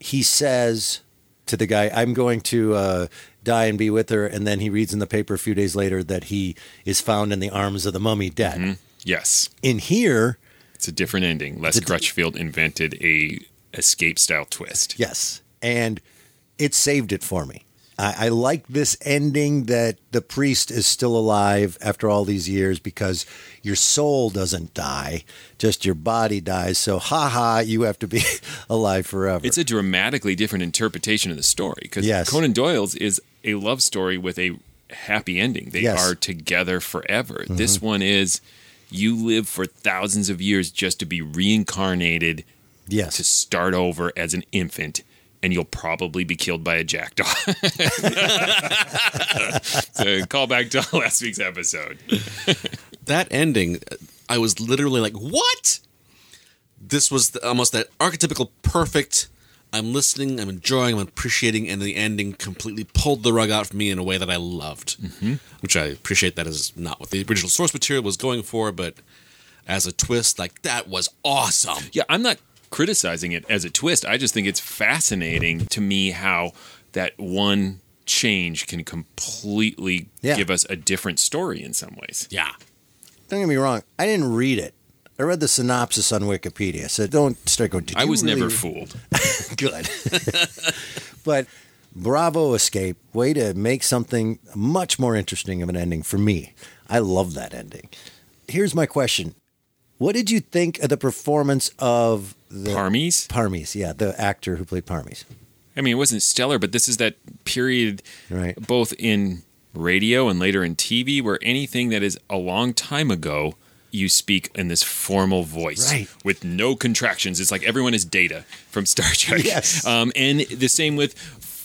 Speaker 1: he says to the guy, I'm going to uh, die and be with her. And then he reads in the paper a few days later that he is found in the arms of the mummy dead.
Speaker 3: Yes.
Speaker 1: In here,
Speaker 3: It's a different ending. Les Crutchfield invented a escape style twist.
Speaker 1: Yes. And it saved it for me. I, I like this ending that the priest is still alive after all these years because your soul doesn't die, just your body dies. So, haha, you have to be *laughs* alive forever.
Speaker 3: It's a dramatically different interpretation of the story because
Speaker 1: Yes.
Speaker 3: Conan Doyle's is a love story with a happy ending. They
Speaker 1: Yes.
Speaker 3: are together forever.
Speaker 1: Mhm.
Speaker 3: This one is you live for thousands of years just to be reincarnated
Speaker 1: yes.
Speaker 3: to start over as an infant and you'll probably be killed by a jackdaw. *laughs* so call back to *laughs* last week's episode.
Speaker 2: that ending, I was literally like, "What?" This was the, almost that archetypical perfect. I'm listening, I'm enjoying, I'm appreciating, and the ending completely pulled the rug out from me in a way that I loved.
Speaker 3: Mhm.
Speaker 2: Which I appreciate. That is not what the original source material was going for, but as a twist, like that was awesome.
Speaker 3: Yeah, I'm not criticizing it as a twist. I just think it's fascinating to me how that one change can completely
Speaker 1: Yeah.
Speaker 3: give us a different story in some ways.
Speaker 2: Yeah.
Speaker 1: Don't get me wrong. I didn't read it. I read the synopsis on Wikipedia, so don't start going.
Speaker 3: I was never fooled. *laughs*
Speaker 1: Good. *laughs* but Bravo Escape, way to make something much more interesting of an ending for me. I love that ending. Here's my question. What did you think of the performance of the
Speaker 3: Parmes?
Speaker 1: Parmes, yeah, the actor who played Parmes.
Speaker 3: I mean, it wasn't stellar, but this is that period,
Speaker 1: right.
Speaker 3: both in radio and later in TV, where anything that is a long time ago, you speak in this formal voice
Speaker 1: Right.
Speaker 3: with no contractions. It's like everyone is Data from Star Trek.
Speaker 1: Yes.
Speaker 3: Um, and the same with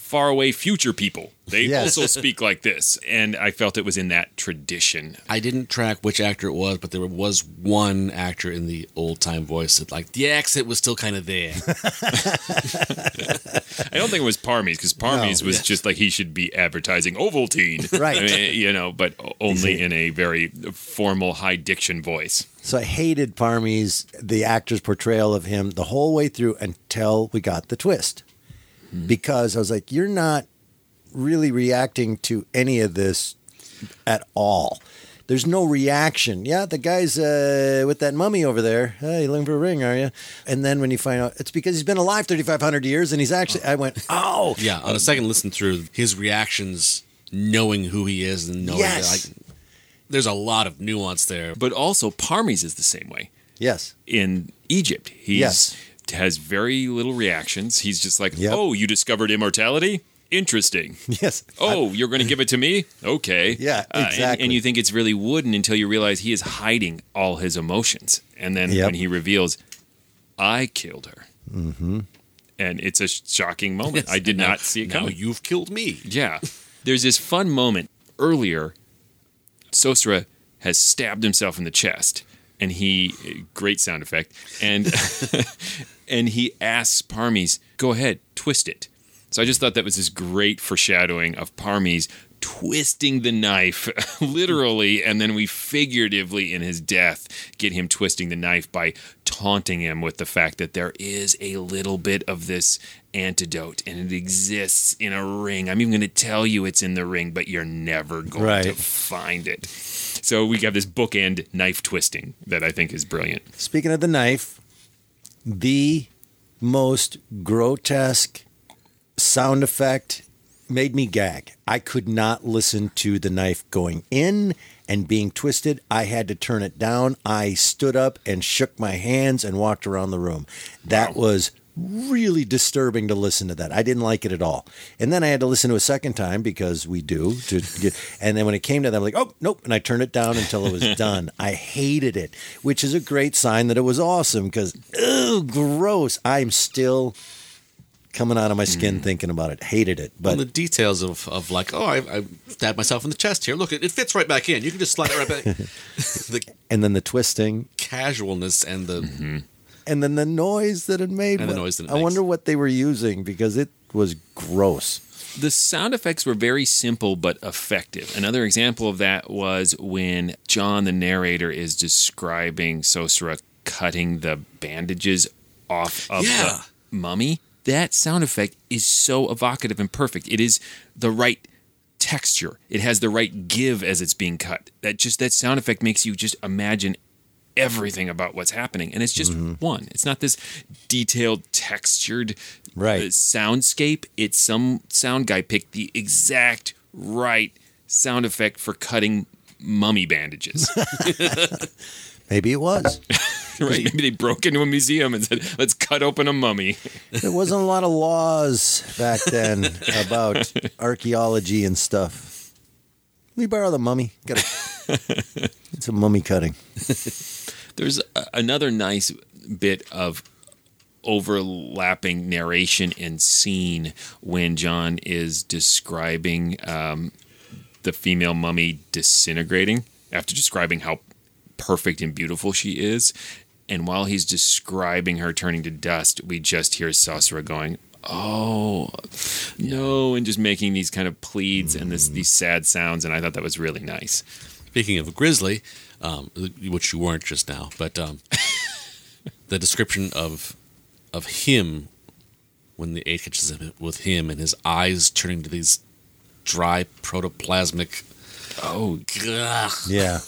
Speaker 3: faraway future people. They
Speaker 1: Yes.
Speaker 3: also speak like this. And I felt it was in that tradition.
Speaker 2: I didn't track which actor it was, but there was one actor in the old time voice that, like, the accent was still kind of there. *laughs* *laughs*
Speaker 3: I don't think it was Parmes because Parmes
Speaker 1: No.
Speaker 3: was just like he should be advertising Ovaltine, *laughs*
Speaker 1: Right.
Speaker 3: I mean, you know, but only in a very formal, high diction voice.
Speaker 1: So I hated Parmes, the actor's portrayal of him, the whole way through until we got the twist. Because I was like, you're not really reacting to any of this at all. There's no reaction. Yeah, the guy's uh, with that mummy over there. Hey, you looking for a ring, are you? And then when you find out, it's because he's been alive 3,500 years and he's actually, I went, oh.
Speaker 2: yeah, on a second listen through, his reactions, knowing who he is and knowing
Speaker 1: Yes.
Speaker 2: that, like, there's a lot of nuance there.
Speaker 3: But also, Parmes is the same way.
Speaker 1: Yes.
Speaker 3: In Egypt, he's
Speaker 1: Yes.
Speaker 3: Has very little reactions. He's just like,
Speaker 1: Yep.
Speaker 3: "Oh, you discovered immortality? Interesting. *laughs*
Speaker 1: Yes.
Speaker 3: Oh, you're going to give it to me? Okay. *laughs*
Speaker 1: Yeah,
Speaker 3: Uh, and-
Speaker 1: exactly.
Speaker 3: and, you think it's really wooden until you realize he is hiding all his emotions, and then
Speaker 1: Yep.
Speaker 3: when he reveals, "I killed her,"
Speaker 1: Mm-hmm.
Speaker 3: and it's a shocking moment.
Speaker 2: Yes,
Speaker 3: I did
Speaker 2: now-
Speaker 3: not see it
Speaker 2: now
Speaker 3: coming.
Speaker 2: you've killed me.
Speaker 3: Yeah. There's this fun moment earlier. Sosra has stabbed himself in the chest, and he great sound effect, and *laughs* and he asks Parmes, "Go ahead, twist it." So I just thought that was this great foreshadowing of Parmes twisting the knife *laughs* literally and then we figuratively in his death get him twisting the knife by taunting him with the fact that there is a little bit of this antidote and it exists in a ring. I'm even going to tell you it's in the ring but you're never going to find it. So we have this bookend knife twisting that i think is brilliant.
Speaker 1: Speaking of the knife, the most grotesque sound effect made me gag. I could not listen to the knife going in and being twisted. I had to turn it down. I stood up and shook my hands and walked around the room. That was really disturbing to listen to that. I didn't like it at all. And then I had to listen to it a second time because we do to get and then when it came to that I'm like, "Oh, nope." And I turned it down until it was *laughs* done. I hated it, which is a great sign that it was awesome cuz ew, gross. I'm still coming out of my skin mm. thinking about it. Hated it.
Speaker 2: But
Speaker 1: But
Speaker 2: the details of, of like, oh, I, I stabbed myself in the chest here. Look, it, it fits right back in. You can just slide it right back. *laughs* the
Speaker 1: and then the twisting
Speaker 2: casualness and the mm-hmm.
Speaker 1: and then the noise that it made.
Speaker 2: And the noise that it
Speaker 1: I
Speaker 2: makes.
Speaker 1: wonder what they were using because it was gross.
Speaker 3: The sound effects were very simple but effective. Another example of that was when John, the narrator, is describing Sosra cutting the bandages off of
Speaker 2: Yeah.
Speaker 3: the mummy. That sound effect is so evocative and perfect. It is the right texture. It has the right give as it's being cut. That just that sound effect makes you just imagine everything about what's happening and it's just one it's not this detailed textured
Speaker 1: Right.
Speaker 3: uh, soundscape it's some sound guy picked the exact right sound effect for cutting mummy bandages *laughs*
Speaker 1: Maybe it was. *laughs*
Speaker 3: right maybe they broke into a museum and said let's cut open a mummy *laughs*
Speaker 1: There wasn't a lot of laws back then *laughs* about archaeology and stuff. Let me borrow the mummy. Got a, *laughs* it's a mummy cutting.
Speaker 3: There's a, another nice bit of overlapping narration and scene when John is describing um, the female mummy disintegrating after describing how perfect and beautiful she is. And while he's describing her turning to dust, we just hear Sosra going, "Oh no," and just making these kind of pleads and this these sad sounds. And I thought that was really nice.
Speaker 2: Speaking of Grizzly, um, which you weren't just now, but um, the description of of him when the aide catches him with him and his eyes turning to these dry protoplasmic.
Speaker 3: Oh,
Speaker 1: Yeah.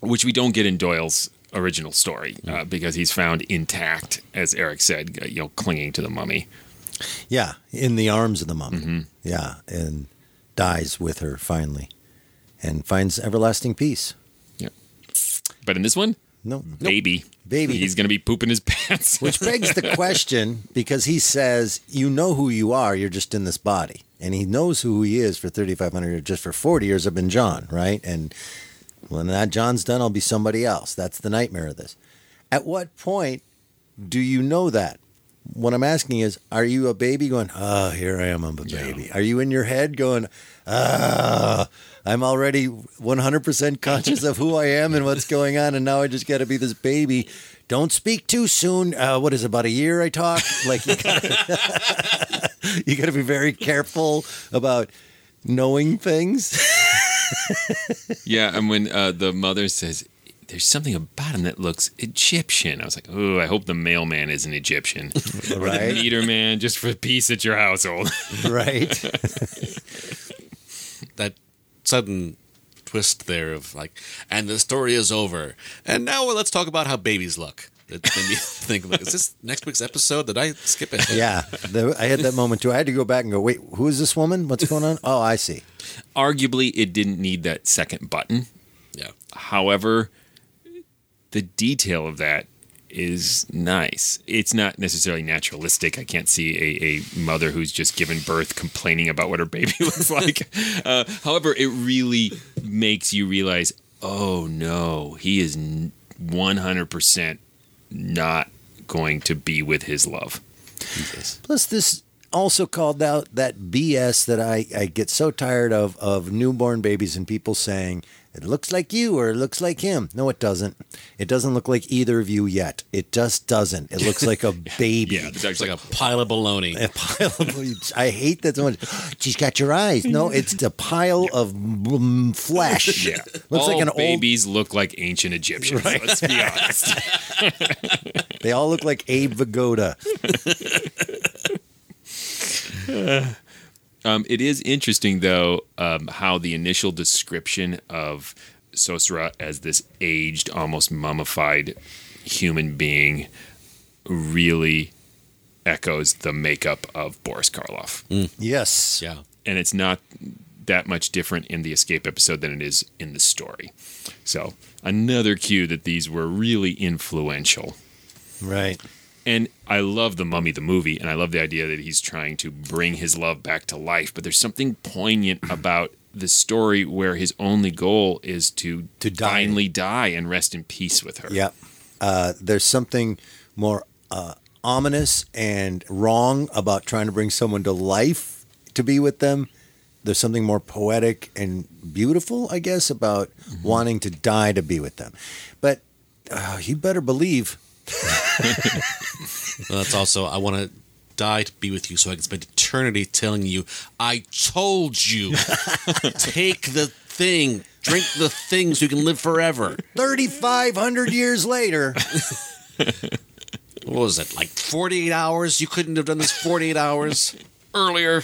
Speaker 3: which we don't get in Doyle's original story uh, because he's found intact, as Eric said, uh, you know, clinging to the mummy.
Speaker 1: Yeah, in the arms of the mummy.
Speaker 3: Mm-hmm.
Speaker 1: Yeah, and dies with her finally, and finds everlasting peace.
Speaker 3: Yeah. But in this one,
Speaker 1: no,
Speaker 3: baby,
Speaker 1: Baby.
Speaker 3: he's going to be pooping his *laughs* pants.
Speaker 1: Which begs the question because he says, "You know who you are. You're just in this body," and he knows who he is for 3,500 years. Just for 40 years, I've been John, right? And when that John's done, I'll be somebody else. That's the nightmare of this. At what point do you know that? What I'm asking is, are you a baby going, oh, here I am, I'm a baby? Are you in your head going, ah, I'm already 100% conscious of who I am and what's going on, and now I just got to be this baby? Don't speak too soon. Uh, what is it, about a year I talk? Like, you gotta, *laughs* you got to be very careful about knowing things. *laughs*
Speaker 3: yeah, and when uh, the mother says, "There's something about him that looks Egyptian," I was like, "Oh, I hope the mailman is an Egyptian, *laughs* or
Speaker 1: Right.
Speaker 3: the meter man, just for peace at your household." *laughs*
Speaker 1: right.
Speaker 2: that sudden twist there of like, and the story is over. And now let's talk about how babies look. That made me *laughs* think, like, is this next week's episode? Did I skip it?
Speaker 1: Yeah, the, I had that moment too. I had to go back and go, wait, who is this woman? What's going on? Oh, I see.
Speaker 3: Arguably, it didn't need that second button.
Speaker 2: Yeah.
Speaker 3: However, the detail of that is nice. It's not necessarily naturalistic. I can't see a, a mother who's just given birth complaining about what her baby *laughs* looks like. uh, however, it really makes you realize, oh no, he is 100% not going to be with his love.
Speaker 1: Plus, this also called out that BS that I, I get so tired of of newborn babies and people saying it looks like you or it looks like him. No, it doesn't. It doesn't look like either of you yet. It just doesn't. It looks like a *laughs* baby.
Speaker 3: Yeah,
Speaker 2: It's like a pile of baloney.
Speaker 1: A pile of, I hate that so much. *gasps* She's got your eyes. No, it's a pile of mm, flesh. *laughs*
Speaker 3: Yeah.
Speaker 1: Looks
Speaker 3: all
Speaker 1: like an old.
Speaker 3: babies look like ancient Egyptians. Let's be honest. *laughs*
Speaker 1: They all look like Abe Vigoda.
Speaker 3: Um, it is interesting, though, um, how the initial description of Sosra as this aged, almost mummified human being really echoes the makeup of Boris Karloff.
Speaker 1: Yes.
Speaker 2: Yeah.
Speaker 3: And it's not that much different in the escape episode than it is in the story. So, another cue that these were really influential.
Speaker 1: Right.
Speaker 3: And I love the Mummy, the movie, and I love the idea that he's trying to bring his love back to life. But there's something poignant *clears throat* about the story where his only goal is to,
Speaker 1: To die.
Speaker 3: finally die and rest in peace with her.
Speaker 1: Yeah, Uh, there's something more uh, ominous and wrong about trying to bring someone to life to be with them. There's something more poetic and beautiful, I guess, about wanting to die to be with them. But uh, you better believe. *laughs*
Speaker 2: Well, that's also, I want to die to be with you so I can spend eternity telling you, I told you, *laughs* take the thing, drink the thing so you can live forever.
Speaker 1: 3,500 years later.
Speaker 2: What was it, like 48 hours? You couldn't have done this 48 hours earlier.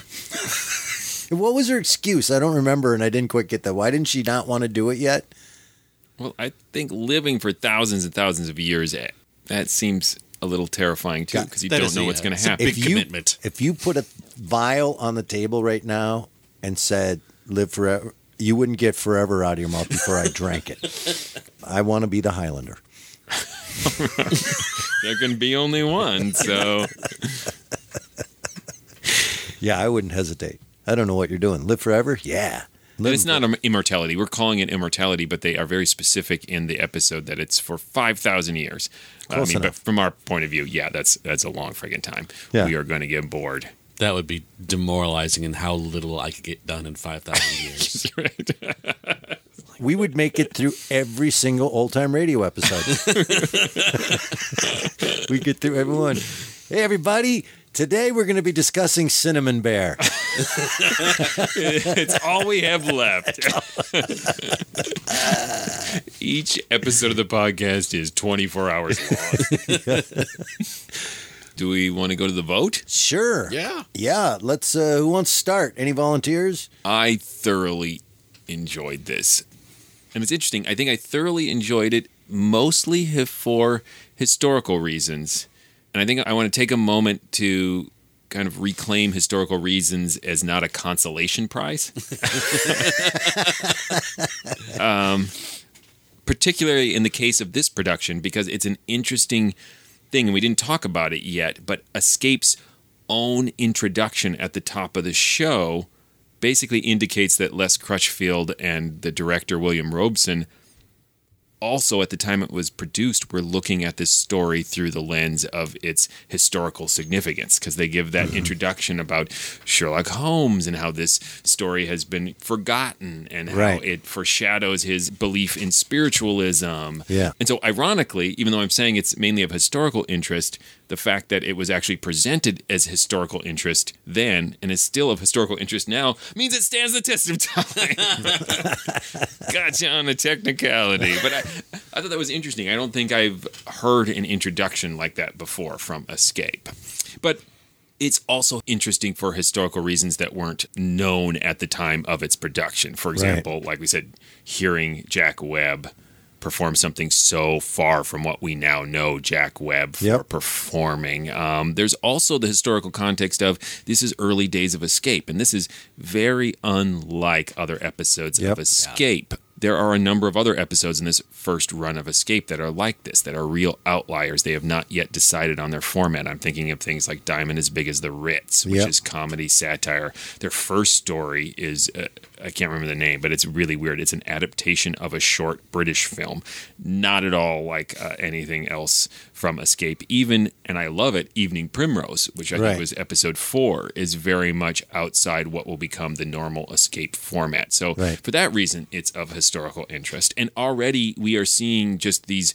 Speaker 1: What was her excuse? I don't remember, and I didn't quite get that. Why didn't she not want to do it yet?
Speaker 3: Well, I think living for thousands and thousands of years, eh, that seems a little terrifying too, because you
Speaker 2: That
Speaker 3: don't know
Speaker 2: a-
Speaker 3: what's going to
Speaker 2: it's a
Speaker 3: happen.
Speaker 2: big
Speaker 1: If you,
Speaker 2: commitment.
Speaker 1: If you put a vial on the table right now and said, live forever, you wouldn't get forever out of your mouth before I drank it. I want to be the Highlander. *laughs*
Speaker 3: there can be only one, so *laughs*
Speaker 1: Yeah, I wouldn't hesitate. I don't know what you're doing. Live forever? Yeah.
Speaker 3: And it's not immortality. We're calling it immortality, but they are very specific in the episode that it's for five thousand years. I
Speaker 1: Close
Speaker 3: mean, but from our point of view, yeah, that's that's a long friggin' time.
Speaker 1: Yeah.
Speaker 3: We are going to get bored.
Speaker 2: That would be demoralizing and how little I could get done in 5,000 *laughs* years.
Speaker 1: we would make it through every single old time radio episode. *laughs* we get through everyone. Hey, everybody. Today we're going to be discussing Cinnamon Bear. *laughs*
Speaker 3: it's all we have left. *laughs* Each episode of the podcast is 24 hours long. *laughs* Do we want to go to the vote?
Speaker 1: Sure.
Speaker 2: Yeah.
Speaker 1: Yeah. Let's. Uh, who wants to start? Any volunteers?
Speaker 3: I thoroughly enjoyed this. And it's interesting. I think I thoroughly enjoyed it mostly for historical reasons. And I think I want to take a moment to kind of reclaim historical reasons as not a consolation prize. *laughs* um, particularly in the case of this production, because it's an interesting thing, and we didn't talk about it yet, but Escape's own introduction at the top of the show basically indicates that Les Crutchfield and the director William Robson also at the time it was produced were looking at this story through the lens of its historical significance because they give that mm-hmm. introduction about Sherlock Holmes and how this story has been forgotten and how
Speaker 1: Right.
Speaker 3: it foreshadows his belief in spiritualism.
Speaker 1: Yeah.
Speaker 3: And so ironically, even though I'm saying it's mainly of historical interest, the fact that it was actually presented as historical interest then and is still of historical interest now means it stands the test of time. *laughs* gotcha on the technicality. But I, I thought that was interesting. I don't think I've heard an introduction like that before from Escape. But it's also interesting for historical reasons that weren't known at the time of its production. For example, like we said, hearing Jack Webb perform something so far from what we now know Jack Webb for
Speaker 1: Yep.
Speaker 3: performing. Um, there's also the historical context of this is early days of Escape, and this is very unlike other episodes
Speaker 1: Yep.
Speaker 3: of Escape. There are a number of other episodes in this first run of Escape that are like this, that are real outliers. They have not yet decided on their format. I'm thinking of things like Diamond as Big as the Ritz, which
Speaker 1: Yep.
Speaker 3: is comedy satire. Their first story is, uh, I can't remember the name, but it's really weird. It's an adaptation of a short British film, not at all like uh, anything else from Escape. Even, and I love it, Evening Primrose, which I
Speaker 1: Right.
Speaker 3: think was episode four, is very much outside what will become the normal Escape format. So,
Speaker 1: Right.
Speaker 3: for that reason, it's of historical interest. And already we are seeing just these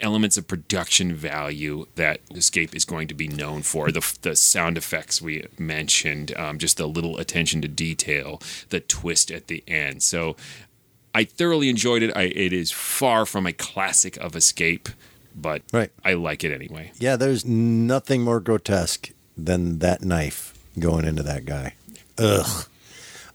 Speaker 3: elements of production value that Escape is going to be known for. The, the sound effects we mentioned, um, just the little attention to detail, the twist at the end. So I thoroughly enjoyed it. I, it is far from a classic of Escape, but
Speaker 1: Right.
Speaker 3: I like it anyway.
Speaker 1: Yeah, there's nothing more grotesque than that knife going into that guy. Ugh.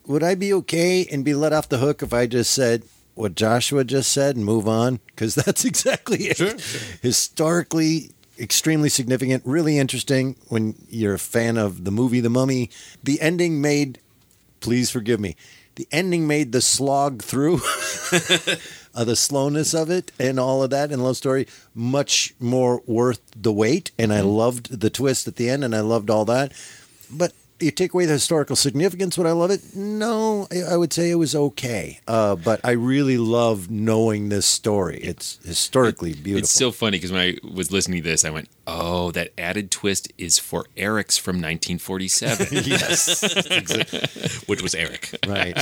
Speaker 1: Would I be okay and be let off the hook if I just said what Joshua just said and move on? Because *laughs* that's exactly it. Historically, extremely significant, really interesting when you're a fan of the movie The Mummy. The ending made, please forgive me, the ending made the slog through. *laughs* uh, the slowness of it and all of that and love story much more worth the wait and i loved the twist at the end and i loved all that but you take away the historical significance would i love it no i, I would say it was okay uh, but i really love knowing this story it's historically beautiful
Speaker 3: It's so funny because when I was listening to this, I went, "Oh, that added twist is for Eric's from 1947." *laughs*
Speaker 1: yes
Speaker 2: Which was Eric.
Speaker 1: right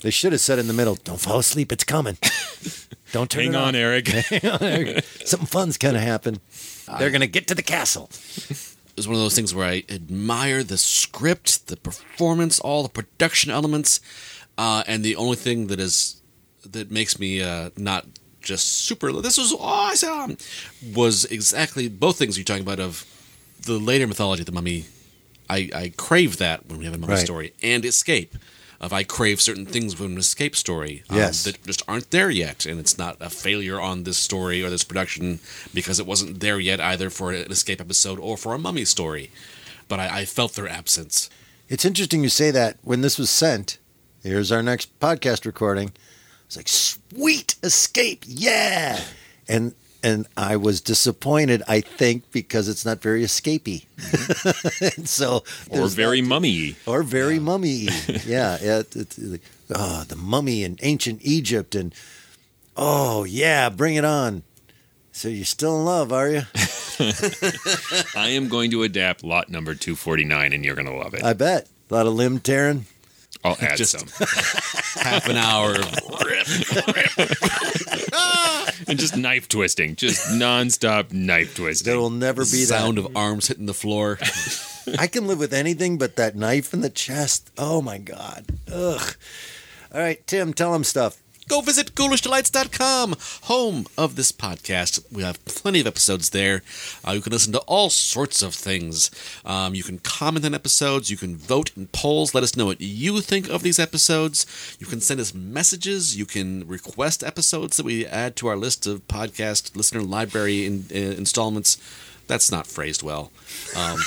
Speaker 1: they should have said in the middle don't fall asleep it's coming don't turn
Speaker 3: Hang
Speaker 1: it
Speaker 3: on,
Speaker 1: off.
Speaker 3: Eric. *laughs*
Speaker 1: Hang on, Eric. something fun's gonna happen they're gonna get to the castle
Speaker 2: It was one of those things where I admire the script, the performance, all the production elements, uh, and the only thing that is that makes me uh, not just super. This was awesome. Was exactly both things you're talking about of the later mythology of the mummy. I, I crave that when we have a mummy
Speaker 1: Right.
Speaker 2: story and escape. Of I crave certain things from an escape story um,
Speaker 1: Yes.
Speaker 2: that just aren't there yet, and it's not a failure on this story or this production because it wasn't there yet either for an escape episode or for a mummy story. But I, I felt their absence.
Speaker 1: It's interesting you say that. When this was sent, here's our next podcast recording. It's like sweet escape, yeah. And and I was disappointed. I think because it's not very escapey. Mm-hmm. *laughs* and so
Speaker 3: or very
Speaker 1: that-
Speaker 3: mummy.
Speaker 1: or very mummy. *laughs* yeah, yeah. It, it's like, oh, the mummy in ancient Egypt, and oh yeah, bring it on. So you're still in love, are you? *laughs*
Speaker 3: I am going to adapt lot number 249, and you're going to love it.
Speaker 1: I bet. A lot of limb tearing.
Speaker 3: I'll add
Speaker 2: Just
Speaker 3: some. *laughs*
Speaker 2: half an hour of *laughs*
Speaker 3: and just knife twisting, just nonstop knife twisting.
Speaker 1: There will never be
Speaker 2: sound
Speaker 1: that.
Speaker 2: of arms hitting the floor.
Speaker 1: I can live with anything but that knife in the chest. Oh my god. Ugh. All right, Tim, tell him stuff.
Speaker 2: Go visit ghoulishdelights.com, home of this podcast. We have plenty of episodes there. Uh, you can listen to all sorts of things. Um, you can comment on episodes. You can vote in polls. Let us know what you think of these episodes. You can send us messages. You can request episodes that we add to our list of podcast listener library in, uh, installments. That's not phrased well. Um,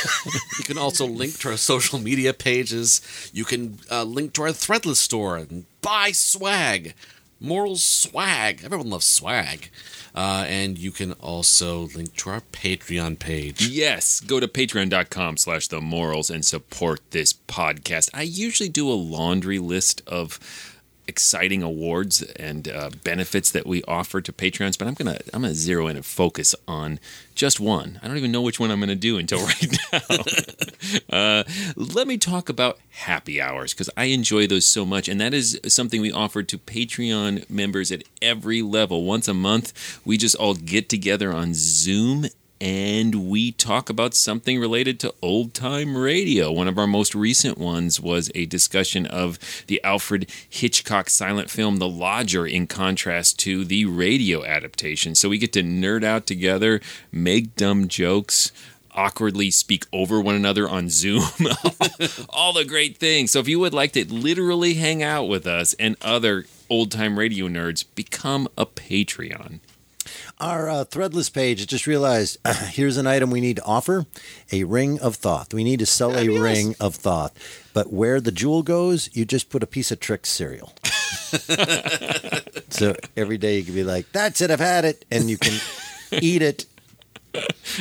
Speaker 2: *laughs* you can also link to our social media pages. You can uh, link to our Threadless store and buy swag. Moral swag. Everyone loves swag. Uh, and you can also link to our Patreon page.
Speaker 3: Yes, go to patreon.com slash the morals and support this podcast. I usually do a laundry list of exciting awards and uh, benefits that we offer to patrons, but I'm gonna I'm gonna zero in and focus on just one. I don't even know which one I'm gonna do until *laughs* right now. *laughs* uh, let me talk about happy hours because I enjoy those so much, and that is something we offer to Patreon members at every level. Once a month, we just all get together on Zoom and we talk about something related to old time radio. One of our most recent ones was a discussion of the Alfred Hitchcock silent film The Lodger in contrast to the radio adaptation. So we get to nerd out together, make dumb jokes. Awkwardly speak over one another on Zoom, *laughs* all the great things. So, if you would like to literally hang out with us and other old time radio nerds, become a Patreon.
Speaker 1: Our uh, threadless page, I just realized here's an item we need to offer a ring of Thoth. We need to sell a ring of Thoth. But where the jewel goes, you just put a piece of Trix cereal. *laughs* so every day you can be like, that's it, I've had it. And you can *laughs* eat it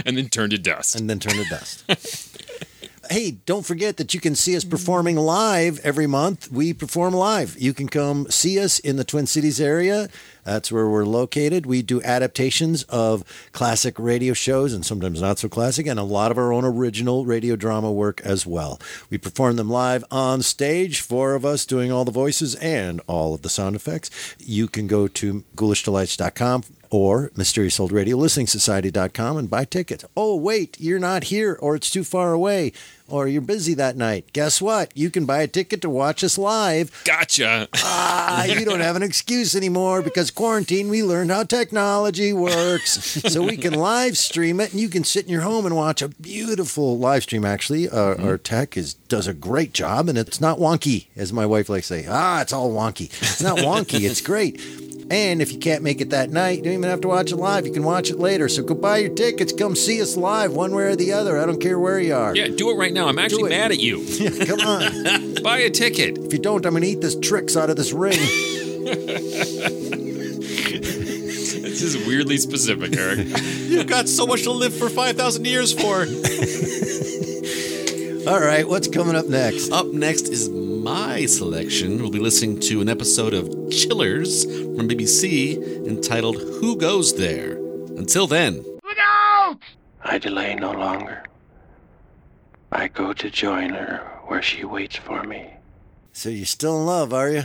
Speaker 3: and then turn to dust.
Speaker 1: and then turn to dust. *laughs* hey, don't forget that you can see us performing live every month. We perform live. You can come see us in the Twin Cities area. That's where we're located. We do adaptations of classic radio shows and sometimes not so classic, and a lot of our own original radio drama work as well. We perform them live on stage, four of us doing all the voices and all of the sound effects. You can go to ghoulishdelights.com or Mysterious Old Radio Listening Society.com and buy tickets. Oh, wait, you're not here, or it's too far away, or you're busy that night. Guess what? You can buy a ticket to watch us live.
Speaker 3: Gotcha.
Speaker 1: Ah, you don't have an excuse anymore because quarantine, we learned how technology works. so we can live stream it, and you can sit in your home and watch a beautiful live stream, actually. Uh, Our tech is does a great job, and it's not wonky, as my wife likes to say. Ah, it's all wonky. It's not wonky, it's great. And if you can't make it that night, you don't even have to watch it live. You can watch it later. So go buy your tickets. Come see us live, one way or the other. I don't care where you are.
Speaker 3: Yeah, do it right now. I'm actually
Speaker 1: it.
Speaker 3: mad at you. *laughs*
Speaker 1: Come on. *laughs*
Speaker 3: Buy a ticket.
Speaker 1: If you don't, I'm going to eat this Trix out of this ring. *laughs*
Speaker 3: This is weirdly specific, Eric.
Speaker 2: You've got so much to live for 5,000 years for.
Speaker 1: All right, what's coming up next?
Speaker 2: Up next is my selection. We'll be listening to an episode of Chillers from BBC entitled Who Goes There? Until then. Look out!
Speaker 7: I delay no longer. I go to join her where she waits for me.
Speaker 1: So you're still in love, are you?